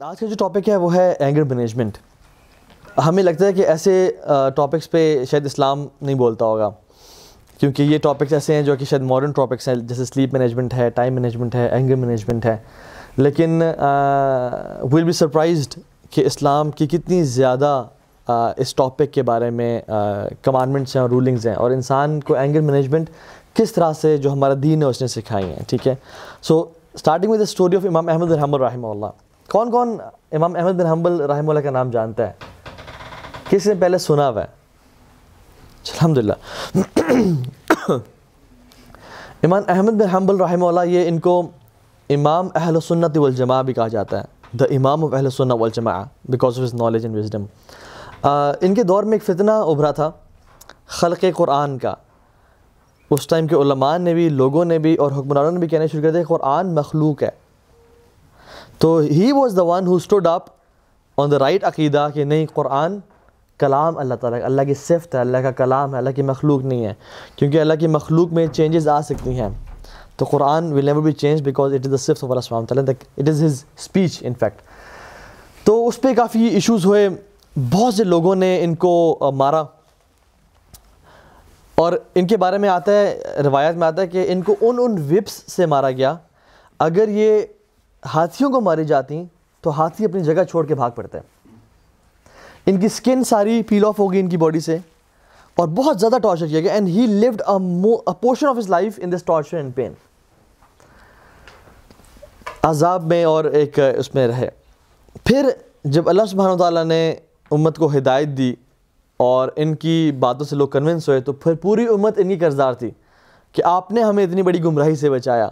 آج کا جو ٹاپک ہے وہ ہے اینگر مینجمنٹ ہمیں لگتا ہے کہ ایسے ٹاپکس پہ شاید اسلام نہیں بولتا ہوگا، کیونکہ یہ ٹاپکس ایسے ہیں جو کہ شاید ماڈرن ٹاپکس ہیں، جیسے سلیپ مینجمنٹ ہے ٹائم مینجمنٹ ہے اینگر مینجمنٹ ہے۔ لیکن ول بی سرپرائزڈ کہ اسلام کی کتنی زیادہ اس ٹاپک کے بارے میں کمانڈمنٹس ہیں اور رولنگز ہیں۔ اور انسان کو اینگر مینجمنٹ کس طرح سے جو ہمارا دین ہے اس نے سکھائی ہیں، ٹھیک ہے؟ So starting with the story of امام احمد بن حنبل رحمہ اللہ کون کون امام احمد بن حنبل رحمہ اللہ کا نام جانتا ہے؟ کس نے پہلے سنا ہوا ہے؟ الحمد للہ امام احمد بن حنبل رحمہ اللہ، یہ ان کو امام اہل سنت والجماع بھی کہا جاتا ہے۔ دا امام آف اہل سنت والجماع because of his knowledge and wisdom ان کے دور میں ایک فتنہ ابھرا تھا، خلق قرآن کا۔ اس ٹائم کے علماء نے بھی، لوگوں نے بھی اور حکمرانوں نے بھی کہنے شروع کر دیا قرآن مخلوق ہے۔ تو he was the one who stood up on the right عقیدہ کہ نہیں، قرآن کلام اللہ تعالیٰ، اللہ کی صفت ہے، اللہ کا کلام ہے، اللہ کی مخلوق نہیں ہے۔ کیونکہ اللہ کی مخلوق میں چینجز آ سکتی ہیں۔ تو قرآن will never be change because it is the صفت آف اللہ تعالیٰ it is his speech in fact تو اس پہ کافی ایشوز ہوئے۔ بہت سے لوگوں نے ان کو مارا۔ اور ان کے بارے میں آتا ہے، روایت میں آتا ہے کہ ان کو ان ان وپس سے مارا گیا۔ اگر یہ ہاتھیوں کو ماری جاتی تو ہاتھی اپنی جگہ چھوڑ کے بھاگ پڑتے ہیں ان کی سکن ساری پیل آف ہوگی ان کی باڈی سے، اور بہت زیادہ ٹارچر کیا گیا۔ And he lived portion of his life in this torture and pain عذاب میں اور ایک، اس میں رہے۔ پھر جب اللہ سبحانہ تعالیٰ نے امت کو ہدایت دی اور ان کی باتوں سے لوگ کنونس ہوئے، تو پھر پوری امت ان کی قرضدار تھی کہ آپ نے ہمیں اتنی بڑی گمراہی سے بچایا۔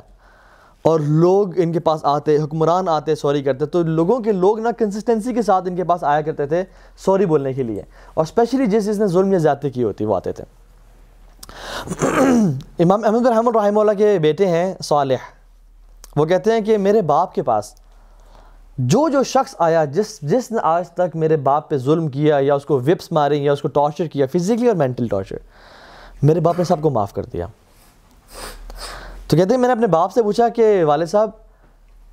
اور لوگ ان کے پاس آتے، حکمران آتے، سوری کرتے، تو لوگوں کے لوگ نہ کنسسٹنسی کے ساتھ ان کے پاس آیا کرتے تھے سوری بولنے کے لیے۔ اور اسپیشلی جس جس نے ظلم یا زیادتی کی ہوتی، وہ آتے تھے۔ امام احمد الرحمن رحمہ اللہ کے بیٹے ہیں صالح۔ وہ کہتے ہیں کہ میرے باپ کے پاس جو جو شخص آیا، جس جس نے آج تک میرے باپ پہ ظلم کیا یا اس کو وپس ماریں یا اس کو ٹارچر کیا فزیکلی اور مینٹل ٹارچر میرے باپ نے سب کو معاف کر دیا۔ تو کہتے ہیں میں نے اپنے باپ سے پوچھا کہ والد صاحب،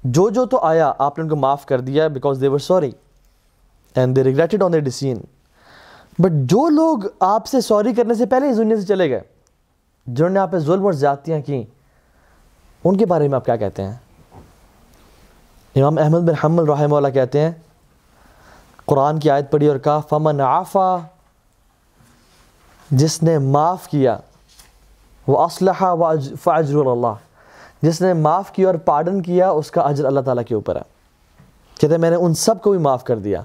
جو جو تو آیا، آپ نے ان کو معاف کر دیا because they were sorry and they regretted on the decision but جو لوگ آپ سے سوری کرنے سے پہلے اس دنیا سے چلے گئے، جنہوں نے آپ پہ ظلم اور زیادتیاں کیں ان کے بارے میں آپ کیا کہتے ہیں؟ امام احمد بن حمل رحمہ اللہ کہتے ہیں، قرآن کی آیت پڑھی اور کہا، فمن عافا جس نے معاف کیا وہ اسلحہ و فاجر اللہ جس نے معاف کیا اور پارڈن کیا، اس کا اجر اللہ تعالیٰ کے اوپر ہے۔ کہتے ہیں، میں نے ان سب کو بھی معاف کر دیا۔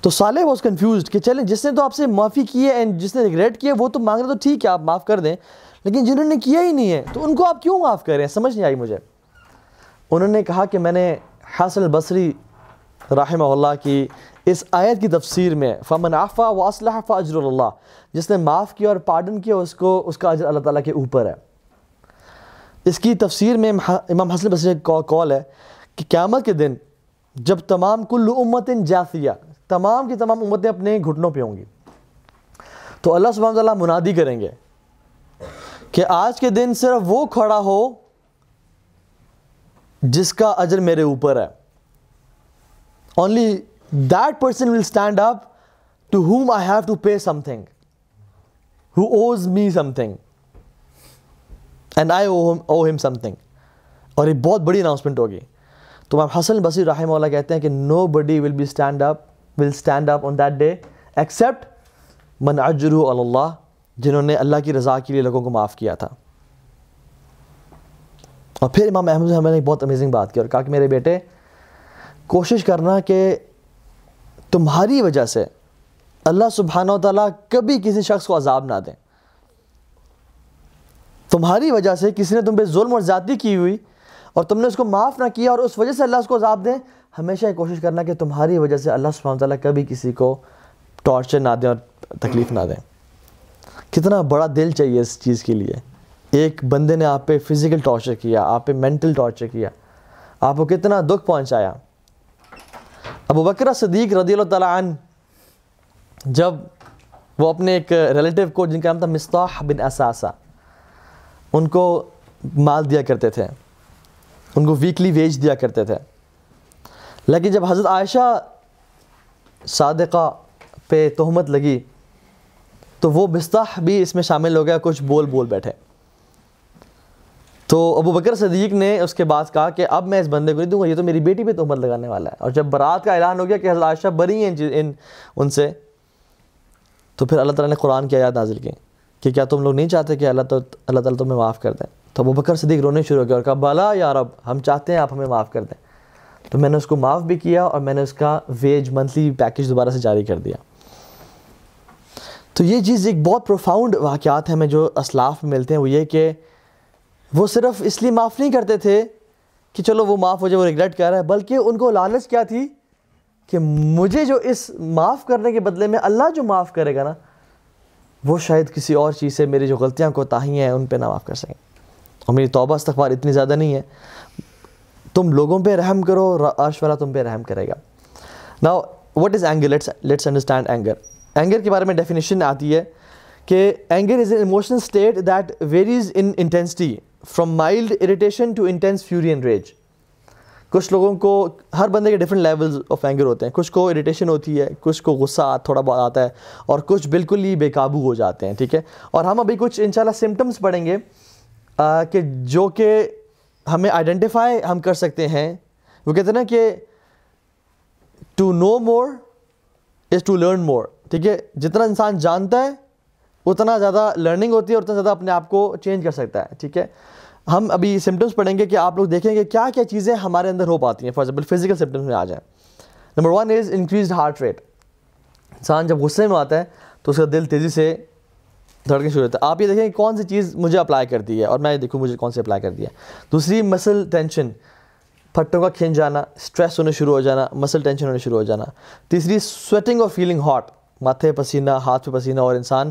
تو صالح واز کنفیوزڈ کہ چلیں، جس نے تو آپ سے معافی کی ہے اینڈ جس نے ریگریٹ کیا، وہ تو مانگ رہے تو ٹھیک ہے، آپ معاف کر دیں۔ لیکن جنہوں نے کیا ہی نہیں ہے، تو ان کو آپ کیوں معاف کر رہے ہیں؟ سمجھ نہیں آئی مجھے۔ انہوں نے کہا کہ میں نے حسن البصری رحمہ اللہ کی اس آیت کی تفسیر میں فمن عفا و اسلح فاجر اللہ جس نے معاف کیا اور پارڈن کیا، اس کو، اس کا اجر اللہ تعالیٰ کے اوپر ہے۔ اس کی تفسیر میں امام حسن بصری کا کال ہے کہ قیامت کے دن جب تمام کل امت جاثیہ، تمام کی تمام امتیں اپنے گھٹنوں پہ ہوں گی، تو اللہ سبحانہ تعالیٰ منادی کریں گے کہ آج کے دن صرف وہ کھڑا ہو جس کا اجر میرے اوپر ہے۔ Only that person will stand up to whom I have to pay something who owes me something and I owe him something اور یہ بہت بڑی اناؤنسمنٹ ہوگی۔ تو میں حسن بصیر رحمہ اللہ کہتے ہیں کہ nobody will be stand up will stand up on that day except من اجرو اللہ جنہوں نے اللہ کی رضا کے لیے لوگوں کو معاف کیا تھا۔ اور پھر امام احمد نے ایک بہت امیزنگ بات کی اور کہا کہ میرے بیٹے، کوشش کرنا کہ تمہاری وجہ سے اللہ سبحانہ و تعالیٰ کبھی کسی شخص کو عذاب نہ دیں۔ تمہاری وجہ سے کسی نے تم پہ ظلم اور زیادتی کی ہوئی اور تم نے اس کو معاف نہ کیا اور اس وجہ سے اللہ اس کو عذاب دیں، ہمیشہ یہ کوشش کرنا کہ تمہاری وجہ سے اللہ سبحانہ و تعالیٰ کبھی کسی کو ٹارچر نہ دیں اور تکلیف نہ دیں۔ کتنا بڑا دل چاہیے اس چیز کے لیے۔ ایک بندے نے آپ پہ فزیکل ٹارچر کیا، آپ پہ مینٹل ٹارچر کیا، آپ کو کتنا دکھ پہنچایا۔ ابو بکر صدیق رضی اللہ تعالیٰ عنہ، جب وہ اپنے ایک ریلیٹیو کو، جن کا نام تھا مصطاح بن اساسا ان کو مال دیا کرتے تھے، ان کو ویکلی ویج دیا کرتے تھے۔ لیکن جب حضرت عائشہ صادقہ پہ تہمت لگی، تو وہ بستح بھی اس میں شامل ہو گیا، کچھ بول بول بیٹھے۔ تو ابو بکر صدیق نے اس کے بعد کہا کہ اب میں اس بندے کو نہیں دوں گا، یہ تو میری بیٹی پہ تہمت لگانے والا ہے۔ اور جب برات کا اعلان ہو گیا کہ حضرت عائشہ بری ہیں ان ان سے، تو پھر اللہ تعالیٰ نے قرآن کی آیات نازل کی کہ کیا تم لوگ نہیں چاہتے کہ اللہ تعالیٰ اللہ تعالیٰ تمہیں معاف کر دیں؟ تو ابو بکر صدیق رونے شروع ہو گیا اور کہا بالا یا رب، ہم چاہتے ہیں آپ ہمیں معاف کر دیں۔ تو میں نے اس کو معاف بھی کیا اور میں نے اس کا ویج منتھلی پیکج دوبارہ سے جاری کر دیا۔ تو یہ چیز ایک بہت پروفاؤنڈ واقعات ہیں، ہمیں جو اسلاف میں ملتے ہیں وہ یہ کہ وہ صرف اس لیے معاف نہیں کرتے تھے کہ چلو وہ معاف ہو جائے، وہ ریگریٹ کر رہا ہے، بلکہ ان کو لالچ کیا تھی کہ مجھے جو اس معاف کرنے کے بدلے میں اللہ جو معاف کرے گا نا، وہ شاید کسی اور چیز سے میری جو غلطیاں کو تاہی ہیں، ان پہ نہ معاف کر سکیں۔ اور میری توبہ استغفار اتنی زیادہ نہیں ہے۔ تم لوگوں پہ رحم کرو عرش والا تم پہ رحم کرے گا۔ نا what is anger let's let's understand anger anger کے بارے میں ڈیفینیشن آتی ہے کہ anger is an emotional state that varies in intensity from mild irritation to intense fury and rage کچھ لوگوں کو ہر بندے کے ڈفرینٹ لیولز آف اینگر ہوتے ہیں. کچھ کو اریٹیشن ہوتی ہے، کچھ کو غصہ تھوڑا بہت آتا ہے اور کچھ بالکل ہی بے قابو ہو جاتے ہیں، ٹھیک ہے؟ اور ہم ابھی کچھ انشاءاللہ سمٹمس پڑھیں گے کہ جو کہ ہمیں آئیڈینٹیفائی ہم کر سکتے ہیں۔ وہ کہتے ہیں نا کہ to know more is to learn more ٹھیک ہے؟ جتنا انسان جانتا ہے، اتنا زیادہ لرننگ ہوتی ہے اور اتنا زیادہ اپنے آپ کو چینج کر سکتا ہے، ٹھیک ہے؟ ہم ابھی سمٹمس پڑھیں گے کہ آپ لوگ دیکھیں گے کیا کیا چیزیں ہمارے اندر ہو پاتی ہیں. فار ایگزامپل فزیکل سمٹمس میں آ جائیں. Number one is increased heart rate انسان جب غصے میں آتا ہے تو اس کا دل تیزی سے دھڑکنے شروع ہوتا ہے. آپ یہ دیکھیں کہ کون سی چیز مجھے اپلائی کر دی ہے اور میں دیکھوں مجھے کون سی اپلائی کر دیا ہے. دوسری مسل ٹینشن پھٹوں کا کھینچ جانا اسٹریس ہونے شروع ہو جانا مسل ٹینشن ہونے شروع ہو جانا. تیسری سویٹنگ اور فیلنگ ہاٹ ماتھے پسینہ، ہاتھ پہ پسینہ اور انسان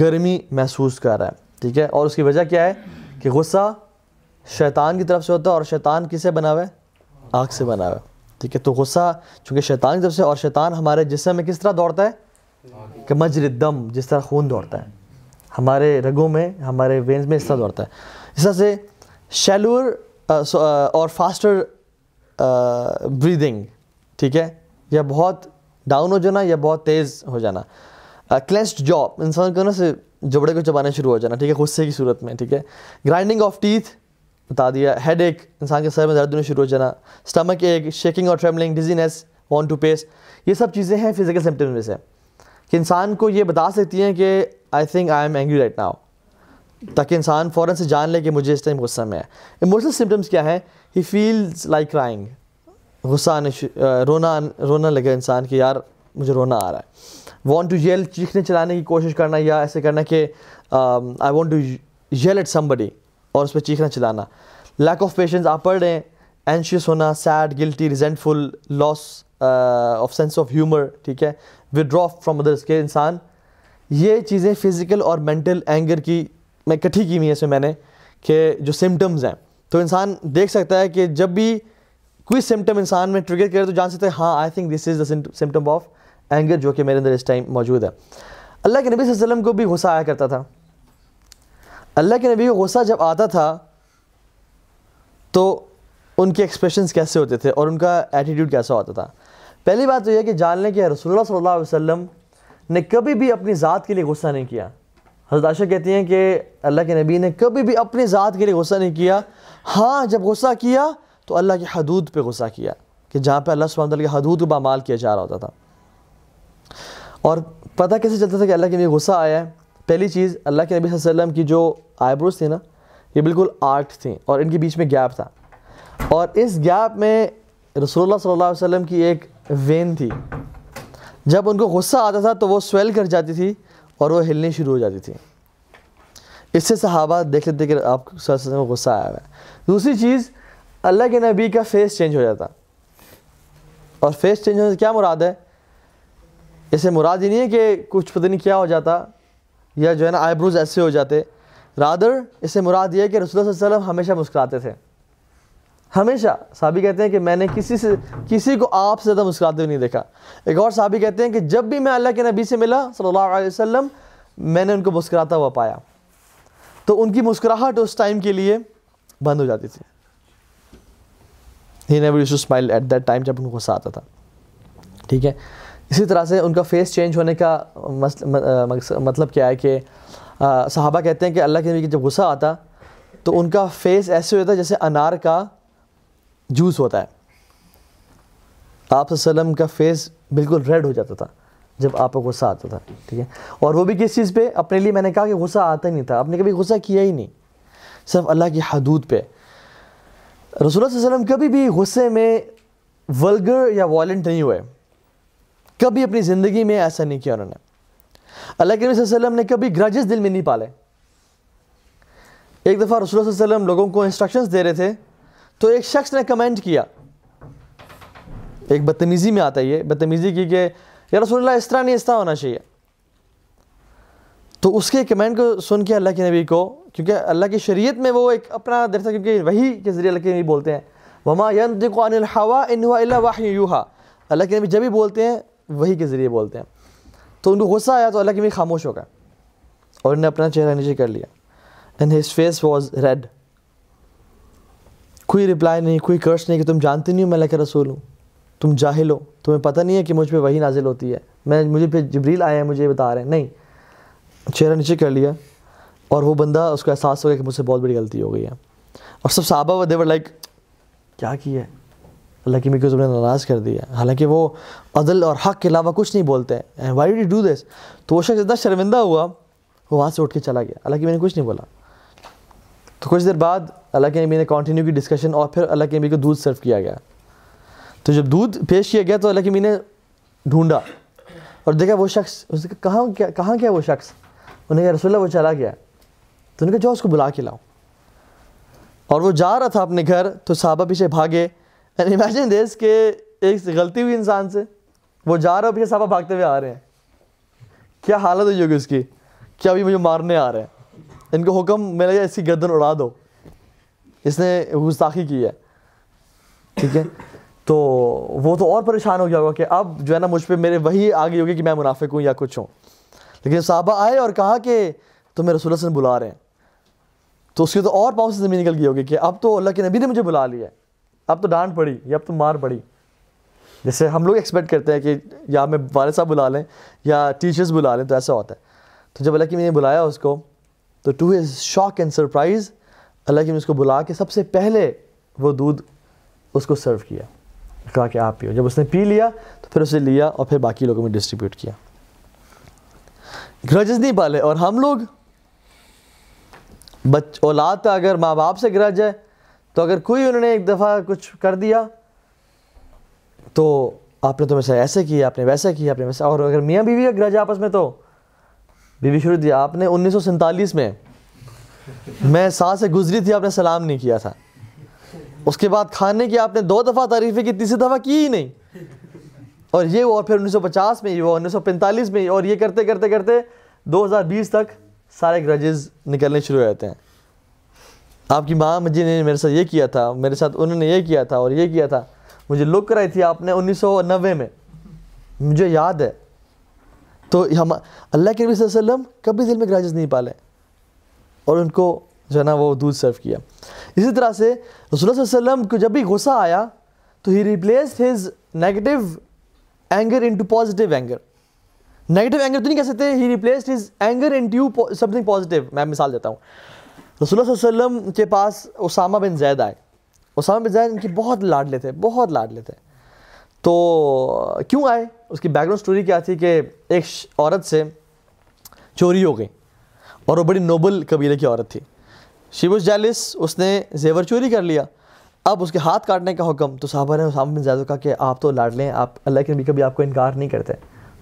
گرمی محسوس کر رہا ہے. ٹھیک ہے؟ اور اس کی وجہ کیا ہے؟ کہ غصہ شیطان کی طرف سے ہوتا ہے اور شیطان کسے بنا ہوا ہے آگ سے بنا ہوا ہے ٹھیک ہے، تو غصہ چونکہ شیطان کی طرف سے اور شیطان ہمارے جسم میں کس طرح دوڑتا ہے؟ کہ مجر دم جس طرح خون دوڑتا ہے۔ ہمارے رگوں میں، ہمارے وینز میں اس طرح دوڑتا ہے۔ اس طرح سے شیلور اور فاسٹر بریدنگ ٹھیک ہے، یا بہت ڈاؤن ہو جانا یا بہت تیز ہو جانا۔ کلینسڈ جاب انسان کو نا سے جبڑے کو چبانے شروع ہو جانا، ٹھیک ہے، غصے کی صورت میں، ٹھیک ہے۔ گرائنڈنگ آف ٹیتھ بتا دیا۔ ہیڈ ایک انسان کے سر میں درد ہونے شروع ہو جانا۔ اسٹمک ایک شیکنگ اور travelling dizziness want to pace یہ سب چیزیں ہیں فزیکل سمٹمس میں سے۔ کہ انسان کو یہ بتا سکتی ہیں کہ I think I am angry right now تاکہ انسان فوراً سے جان لے کہ مجھے اس ٹائم غصہ میں ہے۔ ایموشنل سمٹمس کیا ہے ہی فیلز لائک کرائنگ غصہ آنے رونا رونا لگے انسان کہ یار مجھے رونا آ رہا ہے۔ وانٹ ٹو یل چیخنے چلانے کی کوشش کرنا یا ایسے کرنا کہ I want to yell at somebody اور اس پہ چیخنا چلانا. لیک آف پیشنس آپ پڑھ رہے ہیں اینشیس ہونا sad guilty resentful loss of sense of humour ٹھیک ہے ودرا فرام ادرس کے انسان. یہ چیزیں فزیکل اور مینٹل اینگر کی میں کٹھی کی ہوئی ہیں اس میں میں نے کہ جو سمٹمز ہیں. تو انسان دیکھ سکتا ہے کہ جب بھی کوئی سمٹم انسان میں ٹریگر کرے تو جان سکتے ہیں ہاں I think this is the symptom of anger جو کہ میرے اندر اس ٹائم موجود ہے۔ اللہ کے نبی صلی اللہ علیہ وسلم کو بھی غصہ آیا کرتا تھا۔ اللہ کے نبی کو غصہ جب آتا تھا، تو ان کے ایکسپریشنز کیسے ہوتے تھے اور ان کا ایٹیٹیوڈ کیسا ہوتا تھا؟ پہلی بات تو یہ کہ جان لیں کہ رسول اللہ صلی اللہ علیہ وسلم نے کبھی بھی اپنی ذات کے لیے غصہ نہیں کیا۔ حضرت عائشہ کہتی ہیں کہ اللہ کے نبی نے کبھی بھی اپنی ذات کے لیے غصہ نہیں کیا۔ ہاں جب غصہ کیا تو اللہ کی حدود پہ غصہ کیا کہ جہاں پہ اللہ سبحانہ تعالیٰ کی حدود کو بامال کیا جا رہا ہوتا تھا۔ اور پتہ کیسے چلتا تھا کہ اللہ کے نبی غصہ آیا ہے؟ پہلی چیز، اللہ کے نبی صلی اللہ علیہ وسلم کی جو آئی بروز تھی نا، یہ بالکل آرٹ تھیں اور ان کے بیچ میں گیپ تھا۔ اور اس گیپ میں رسول اللہ صلی اللہ علیہ وسلم کی ایک وین تھی۔ جب ان کو غصہ آتا تھا تو وہ سویل کر جاتی تھی اور وہ ہلنی شروع ہو جاتی تھی۔ اس سے صحابہ دیکھ لیتے کہ آپ کو غصہ آیا ہوا ہے۔ دوسری چیز، اللہ کے نبی کا فیس چینج ہو جاتا۔ اور فیس چینج ہونے سے کیا مراد ہے؟ اسے مراد ہی نہیں ہے کہ کچھ پتہ نہیں کیا ہو جاتا یا جو ہے نا آئی بروز ایسے ہو جاتے رادر اسے مراد یہ ہے کہ رسول اللہ صلی اللہ علیہ وسلم ہمیشہ مسکراتے تھے۔ ہمیشہ۔ صحابی کہتے ہیں کہ میں نے کسی سے، کسی کو آپ سے زیادہ مسکراتے ہوئے نہیں دیکھا۔ ایک اور صحابی کہتے ہیں کہ جب بھی میں اللہ کے نبی سے ملا صلی اللہ علیہ وسلم، میں نے ان کو مسکراتا ہوا پایا۔ تو ان کی مسکراہٹ اس ٹائم کے لیے بند ہو جاتی تھی۔ He never used to smile at that time جب ان کو غصہ آتا۔ تھا ٹھیک ہے؟ اسی طرح سے ان کا فیس چینج ہونے کا مطلب کیا ہے کہ صحابہ کہتے ہیں کہ اللہ کے نبی جب غصہ آتا تو ان کا فیس ایسے ہوتا ہے جیسے انار کا جوس ہوتا ہے۔ آپ وسلم کا فیس بالکل ریڈ ہو جاتا تھا جب آپ کو غصہ آتا تھا، ٹھیک ہے؟ اور وہ بھی کس چیز پہ؟ اپنے لیے میں نے کہا کہ غصہ آتا ہی نہیں تھا، آپ نے کبھی غصہ کیا ہی نہیں، صرف اللہ کی حدود پہ۔ رسول اللہ علیہ وسلم کبھی بھی غصے میں ولگر یا وائلنٹ نہیں ہوئے۔ کبھی اپنی زندگی میں ایسا نہیں کیا انہوں نے۔ اللہ کے صلی اللہ علیہ وسلم نے کبھی گرجز دل میں نہیں پالے۔ ایک دفعہ رسول صلی اللہ علیہ وسلم لوگوں کو انسٹرکشنز دے رہے تھے، تو ایک شخص نے کمنٹ کیا۔ ایک بدتمیزی میں آتا یہ، بدتمیزی کی کہ، یا رسول اللہ، اس طرح نہیں، اس طرح ہونا چاہیے۔ تو اس کے کمنٹ کو سن کے اللہ کے نبی کو، کیونکہ اللہ کی شریعت میں وہ ایک اپنا در تھا کیونکہ وہی کے ذریعے اللہ کے نبی بولتے ہیں۔ وما ينطق عن الحوا ان هو الا وحی یوحا اللہ کے نبی جب بھی بولتے ہیں وہی کے ذریعے بولتے ہیں۔ تو ان کو غصہ آیا تو اللہ کے نبی خاموش ہو گئے اور انہوں نے اپنا چہرہ نیچے کر لیا۔ And his face was red کوئی رپلائی نہیں، کوئی کرش نہیں کہ تم جانتے نہیں ہو میں اللہ کے رسول ہوں۔ تم جاہل ہو۔ تمہیں پتہ نہیں ہے کہ مجھ پہ وہی نازل ہوتی ہے۔ میں، مجھے پہ جبریل آئے ہیں مجھے بتا رہے ہیں۔ نہیں، چہرہ نیچے کر لیا اور وہ بندہ اس کو احساس ہو گیا کہ مجھ سے بہت بڑی غلطی ہو گئی ہے۔ اور سب صحابہ دیور لائک کیا کی ہے؟ اللہ کی میرے تم نے ناراض کر دیا۔ حالانکہ وہ عدل اور حق کے علاوہ کچھ نہیں بولتے۔ ہیں وائی ڈی ڈو دس تو وہ شخص اتنا شرمندہ ہوا، وہ وہاں سے اٹھ کے چلا گیا۔ اللہ کی میں نے کچھ نہیں بولا۔ تو کچھ دیر بعد اللہ کے نبی نے کنٹینیو کی ڈسکشن اور پھر اللہ کے نبی کو دودھ سرو کیا گیا۔ تو جب دودھ پیش کیا گیا تو اللہ کے نبی نے ڈھونڈا۔ اور دیکھا وہ شخص، اس نے کہاں کیا کہاں کیا وہ شخص؟ انہیں کہا، رسول اللہ، وہ چلا گیا۔ تو انہوں نے کہا جو اس کو بلا کے لاؤ۔ اور وہ جا رہا تھا اپنے گھر تو صحابہ پیچھے بھاگے۔ اینڈ امیجن دیس کہ ایک غلطی ہوئی انسان سے، وہ جا رہا پیچھے صحابہ بھاگتے ہوئے آ رہے ہیں۔ کیا حالت ہوئی ہوگی اس کی؟ کیا ابھی مجھے مارنے آ رہے ہیں؟ ان کو حکم میں لگا اس کی گردن اڑا دو۔ اس نے گستاخی کی ہے۔ ٹھیک ہے؟ تو وہ تو اور پریشان ہو گیا ہوگا کہ اب جو ہے نا مجھ پہ میرے وہی آگے ہوگی کہ میں منافق ہوں یا کچھ ہوں۔ لیکن صحابہ آئے اور کہا کہ تمہیں رسول اللہ سے بلا رہے ہیں۔ تو اس کی تو اور پاؤں سے زمین نکل گئی ہوگی کہ اب تو اللہ کے نبی نے مجھے بلا لیا ہے۔ اب تو ڈانٹ پڑی، یا اب تو مار پڑی۔ جیسے ہم لوگ ایکسپیکٹ کرتے ہیں کہ یا میں والد صاحب بلا لیں یا ٹیچرز بلا لیں، تو ایسا ہوتا ہے۔ تو جب اللہ کی میں نے بلایا اس کو، تو to his shock and surprise اللہ کی نے اس کو بلا کے سب سے پہلے وہ دودھ اس کو سرو کیا۔ کہا کہ آپ پیو۔ جب اس نے پی لیا، تو پھر اسے لیا اور پھر باقی لوگوں میں ڈسٹریبیوٹ کیا۔ گرجز نہیں پالے اور ہم لوگ بچ اولاد کا اگر ماں باپ سے گرج ہے تو اگر کوئی انہوں نے ایک دفعہ کچھ کر دیا، تو آپ نے تو سے ایسے کیا، آپ نے ویسے کیا، آپ نے ویسے اور اگر میاں بیوی کا گرج آپس میں تو؟ بیوی شروع دیا آپ نے انیس سو سینتالیس میں میں ساتھ سے گزری تھی، آپ نے سلام نہیں کیا تھا۔ اس کے بعد کھانے کی آپ نے دو دفعہ تعریفیں کی، تیسری دفعہ کی ہی نہیں۔ اور یہ اور پھر انیس سو پچاس میں وہ انیس سو پینتالیس میں، اور یہ کرتے کرتے کرتے دو ہزار بیس تک سارے گرجز نکلنے شروع ہو جاتے ہیں۔ آپ کی ماں مجھے نے میرے ساتھ یہ کیا تھا، میرے ساتھ انہوں نے یہ کیا تھا اور یہ کیا تھا۔ مجھے لک کرائی تھی آپ نے انیس سو نوے میں۔ مجھے یاد ہے۔ تو ہم، اللہ کے نبی صلی اللہ علیہ وسلم کبھی دل میں گراجز نہیں پالے۔ اور ان کو جو ہے نا وہ دودھ سرو کیا۔ اسی طرح سے رسول اللہ صلی اللہ علیہ وسلم کو جب بھی غصہ آیا تو he replace his negative anger into positive anger negative anger تو نہیں کہہ سکتے he replaced his anger into something positive میں مثال دیتا ہوں۔ رسول اللہ صلی اللہ علیہ وسلم کے پاس اسامہ بن زید آئے۔ اسامہ بن زید ان کی بہت لاڈلے تھے بہت لاڈلے تھے تو کیوں آئے؟ اس کی بیک گراؤنڈ اسٹوری کیا تھی کہ ایک عورت سے چوری ہو گئی اور وہ بڑی نوبل قبیلے کی عورت تھی۔ شیوش جالس اس نے زیور چوری کر لیا۔ اب اس کے ہاتھ کاٹنے کا حکم، تو صحابہ نے اسامہ بن زید کہا کہ آپ تو لاڈ لیں، آپ اللہ کے نبی کبھی آپ کو انکار نہیں کرتے۔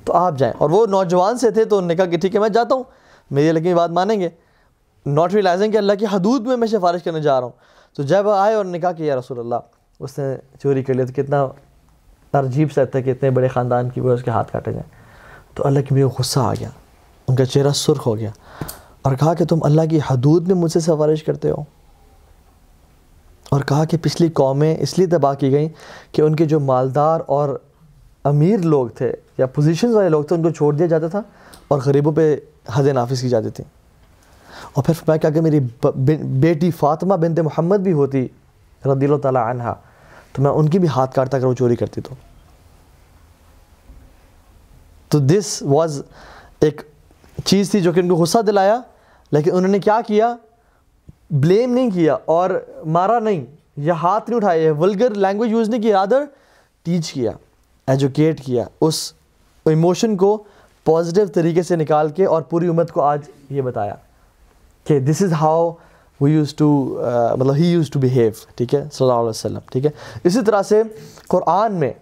تو آپ جائیں۔ اور وہ نوجوان سے تھے تو انہوں نے کہا کہ ٹھیک ہے، میں جاتا ہوں میری اللہ کی بات مانیں گے۔ ناٹ ریلائزنگ کہ اللہ کی حدود میں میں سفارش کرنے جا رہا ہوں۔ تو جب آئے اور نے کہا کہ یا رسول اللہ، اس نے چوری کر لیا۔ تو کتنا عجیب سا ہے کہ اتنے بڑے خاندان کی وہ اس کے ہاتھ کاٹے جائیں۔ تو اللہ کی میرے غصہ آ گیا۔ ان کا چہرہ سرخ ہو گیا۔ اور کہا کہ تم اللہ کی حدود میں مجھ سے سفارش کرتے ہو۔ اور کہا کہ پچھلی قومیں اس لیے تباہ کی گئیں کہ ان کے جو مالدار اور امیر لوگ تھے یا پوزیشنز والے لوگ تھے، ان کو چھوڑ دیا جاتا تھا اور غریبوں پہ حد نافذ کی جاتی تھی۔ اور پھر فرمایا کہ اگر میری بیٹی فاطمہ بنت محمد بھی ہوتی رضی اللہ تعالیٰ عنہ، تو میں ان کی بھی ہاتھ کاٹتا اگر وہ چوری کرتی تو۔ تو دس واز ایک چیز تھی جو کہ ان کو غصہ دلایا، لیکن انہوں نے کیا کیا؟ بلیم نہیں کیا اور مارا نہیں، یا ہاتھ نہیں اٹھایا ولگر لینگویج یوز نہیں کیا ادر ٹیچ کیا ایجوکیٹ کیا۔ اس ایموشن کو پازیٹیو طریقے سے نکال کے اور پوری امت کو آج یہ بتایا۔ کہ this is how we use to مطلب ہی یوز ٹو بیہیو ٹھیک ہے؟ صلی اللہ علیہ وسلم، ٹھیک ہے؟ اسی طرح سے قرآن میں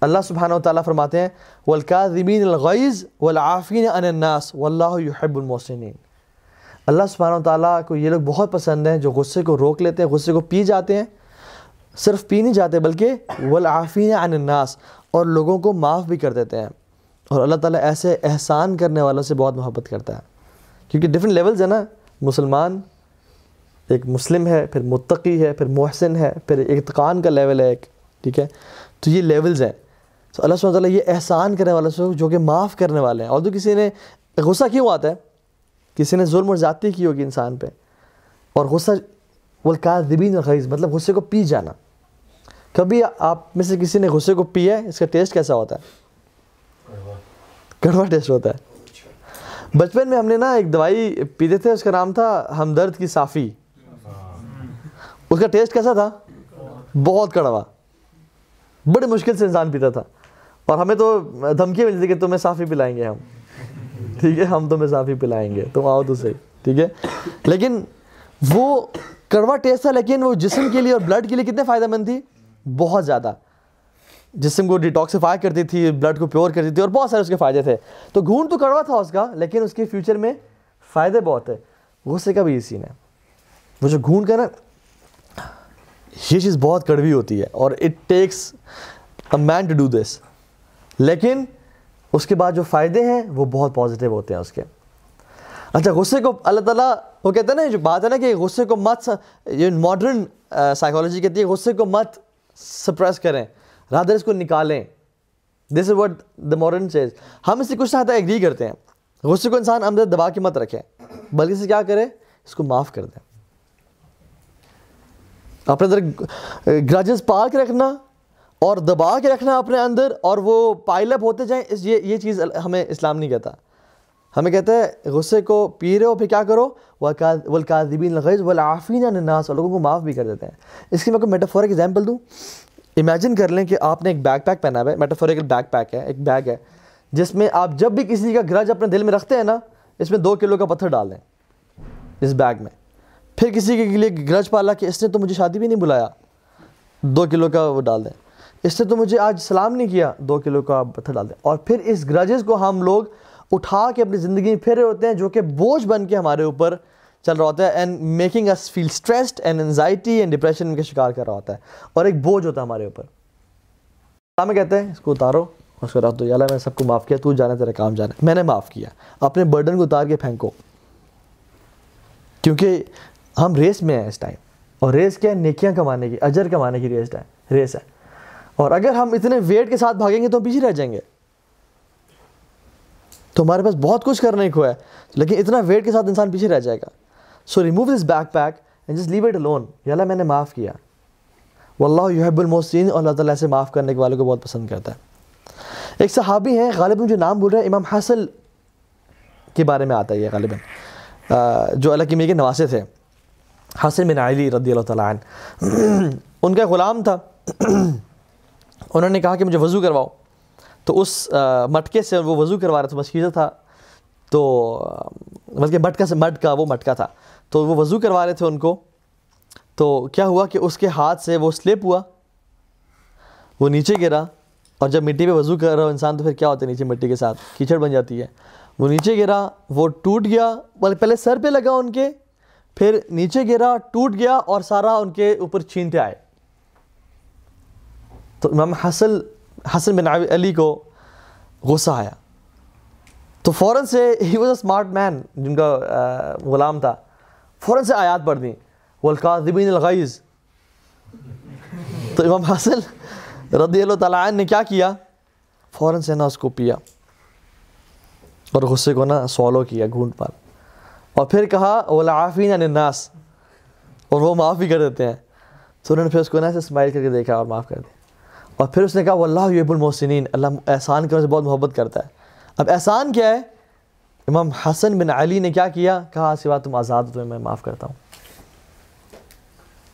اللہ سبحانہ و تعالیٰ فرماتے ہیں والکاذبین الغیظ والعافین عن الناس واللہ یحب المحسنین اللہ سبحانہ و تعالیٰ کو یہ لوگ بہت پسند ہیں جو غصے کو روک لیتے ہیں، غصے کو پی جاتے ہیں۔ صرف پی نہیں جاتے، بلکہ والعافین عن الناس اور لوگوں کو معاف بھی کر دیتے ہیں۔ اور اللہ تعالیٰ ایسے احسان کرنے والوں سے بہت محبت کرتا ہے۔ کیونکہ ڈفرینٹ لیولز ہیں نا۔ مسلمان ایک مسلم ہے پھر متقی ہے پھر محسن ہے پھر اتقان کا لیول ہے ایک ٹھیک ہے؟ تو یہ لیولز ہیں۔ تو اللہ سبحانہ تعالیٰ یہ احسان کرنے والوں سے جو کہ معاف کرنے والے ہیں۔ اور تو کسی نے غصہ کیوں آتا ہے؟ کسی نے ظلم اور زیادتی کی ہوگی انسان پہ۔ اور غصہ والکاذبین الغیظ مطلب غصے کو پی جانا۔ کبھی آپ میں سے کسی نے غصے کو پیا ہے؟ اس کا ٹیسٹ کیسا ہوتا ہے؟ کڑوا۔ ٹیسٹ ہوتا ہے۔ بچپن میں ہم نے نا ایک دوائی پیتے تھے اس کا نام تھا ہمدرد کی صافی۔ اس کا ٹیسٹ کیسا تھا؟ بہت کڑوا۔ بڑے مشکل سے انسان پیتا تھا۔ اور ہمیں تو دھمکی ملتی تھی کہ تمہیں صافی پلائیں گے ہم۔ ٹھیک ہے ہم تمہیں صافی پلائیں گے۔ تم آؤ تو صحیح۔ ٹھیک ہے؟ لیکن وہ کڑوا ٹیسٹ تھا لیکن وہ جسم کے لیے اور بلڈ کے لیے کتنے فائدہ مند تھی؟ بہت زیادہ۔ جسم کو ڈیٹاکسیفائی کرتی تھی بلڈ کو پیور کرتی تھی اور بہت سارے اس کے فائدے تھے۔ تو گھون تو کڑوا تھا اس کا، لیکن اس کے فیوچر میں فائدے بہت ہے غصے کا بھی یہ سین ہے۔ وہ جو گھون کا نا، یہ چیز بہت کڑوی ہوتی ہے اور it takes a man to do this لیکن اس کے بعد جو فائدے ہیں، وہ بہت پازیٹیو ہوتے ہیں اس کے۔ اچھا غصے کو اللہ تعالیٰ، وہ کہتے ہیں نا جو بات ہے نا کہ غصے کو مت، یہ ماڈرن سائیکالوجی کہتی ہے، غصے کو مت سپریس کریں۔ رادر اس کو نکالیں. دس از وٹ دا ماڈرن چیز ہم اس سے کچھ نہ ایگری کرتے ہیں. غصے کو انسان اندر دبا کے مت رکھیں. بلکہ اسے کیا کرے؟ اس کو معاف کر دیں. اپنے اندر گراجز پال کے رکھنا اور دبا کے رکھنا اپنے اندر اور وہ پائل اپ ہوتے جائیں، اس یہ یہ چیز ہمیں اسلام نہیں کہتا. ہمیں کہتا ہے، غصے کو پی رہے ہو، پھر کیا کرو؟ والکاذبین الغیظ والعافین عن الناس، اور لوگوں کو معاف بھی کر دیتے ہیں. اس کی میں کوئی میٹافورک ایگزامپل دوں؟ امیجن کر لیں کہ آپ نے ایک بیک پیک پہنا ہوا ہے میٹافوریکل بیک پیک ہے، ایک بیگ ہے، جس میں آپ جب بھی کسی کا گرج اپنے دل میں رکھتے ہیں نا، اس میں دو کلو کا پتھر ڈال دیں، اس بیگ میں۔ پھر کسی کے لیے گرج پالا کہ اس نے تو مجھے شادی بھی نہیں بلایا، دو کلو کا وہ ڈال دیں۔ اس نے تو مجھے آج سلام نہیں کیا، دو کلو کا پتھر ڈال دیں۔ اور پھر اس گرجز کو ہم لوگ اٹھا کے اپنی زندگی میں پھر رہے ہوتے ہیں، جو کہ بوجھ بن کے ہمارے اوپر چل رہا ہوتا ہے and making us feel stressed and anxiety and depression کے شکار کر رہا ہوتا ہے اور ایک بوجھ ہوتا ہے ہمارے اوپر۔ ہاں، میں کہتے ہیں، اس کو اتارو، اس کو رکھ دو اللہ میں سب کو معاف کیا، تو جانا تیرا کام جانا میں نے معاف کیا۔ اپنے برڈن کو اتار کے پھینکو۔ کیونکہ ہم ریس میں ہیں اس ٹائم اور ریس کیا ہے؟ نیکیاں کمانے کی، اجر کمانے کی ریس ہے ریس ہے۔ اور اگر ہم اتنے ویٹ کے ساتھ بھاگیں گے تو ہم پیچھے رہ جائیں گے۔ تو ہمارے پاس بہت کچھ کرنے کو ہے، لیکن اتنا ویٹ کے ساتھ انسان پیچھے رہ جائے گا۔ So remove this backpack and just leave it alone یا اللہ میں نے معاف کیا واللہ یحب المحسین اور اللہ تعالیٰ سے معاف کرنے کے والے کو بہت پسند کرتا ہے۔ ایک صحابی ہیں غالباً جو نام بول رہے ہیں، امام حاصل کے بارے میں آتا ہے یہ غالباً۔ جو اللہ کی میرے نواسے تھے۔ حسن بن علی رضی اللہ تعالیٰ عنہ۔ ان کا غلام تھا۔ انہوں نے کہا کہ مجھے وضو کرواؤ۔ تو اس مٹکے سے وہ وضو کروا رہا تھا مشکیزہ تھا۔ تو بلکہ مطلب مٹکا سے، مٹکا، وہ مٹکا تھا۔ تو وہ وضو کروا رہے تھے ان کو۔ تو کیا ہوا کہ اس کے ہاتھ سے وہ سلپ ہوا؟ وہ نیچے گرا اور جب مٹی پہ وضو کر رہا ہو انسان تو پھر کیا ہوتا ہے نیچے مٹی کے ساتھ؟ کیچڑ بن جاتی ہے۔ وہ نیچے گرا، وہ ٹوٹ گیا۔ پہلے سر پہ لگا ان کے، پھر نیچے گرا، ٹوٹ گیا اور سارا ان کے اوپر چھینٹے آئے۔ تو امام حسن حسن بن علی کو غصہ آیا۔ تو فوراً سے ہی واز اے اسمارٹ مین جن کا غلام تھا۔ فوراً سے آیات پڑھ دیں۔ والقاذبین الغیظ تو امام حسن رضی اللہ تعالیٰ عنہ نے کیا کیا؟ فوراً سے نا اس کو پیا۔ اور غصے کو نا سولو کیا، گھونٹ پر اور پھر کہا والعافین عن الناس۔ اور وہ معاف بھی کر دیتے ہیں۔ تو انہوں نے پھر اس کو نا ایسے اسمائل کر کے دیکھا اور معاف کر دیا۔ اور پھر اس نے کہا وہ اللہ یب المحسنین۔ اللہ احسان کرنے سے بہت محبت کرتا ہے۔ اب احسان کیا ہے؟ امام حسن بن علی نے کیا کیا؟ کہا سوا تم آزاد ہو تمہیں میں معاف کرتا ہوں۔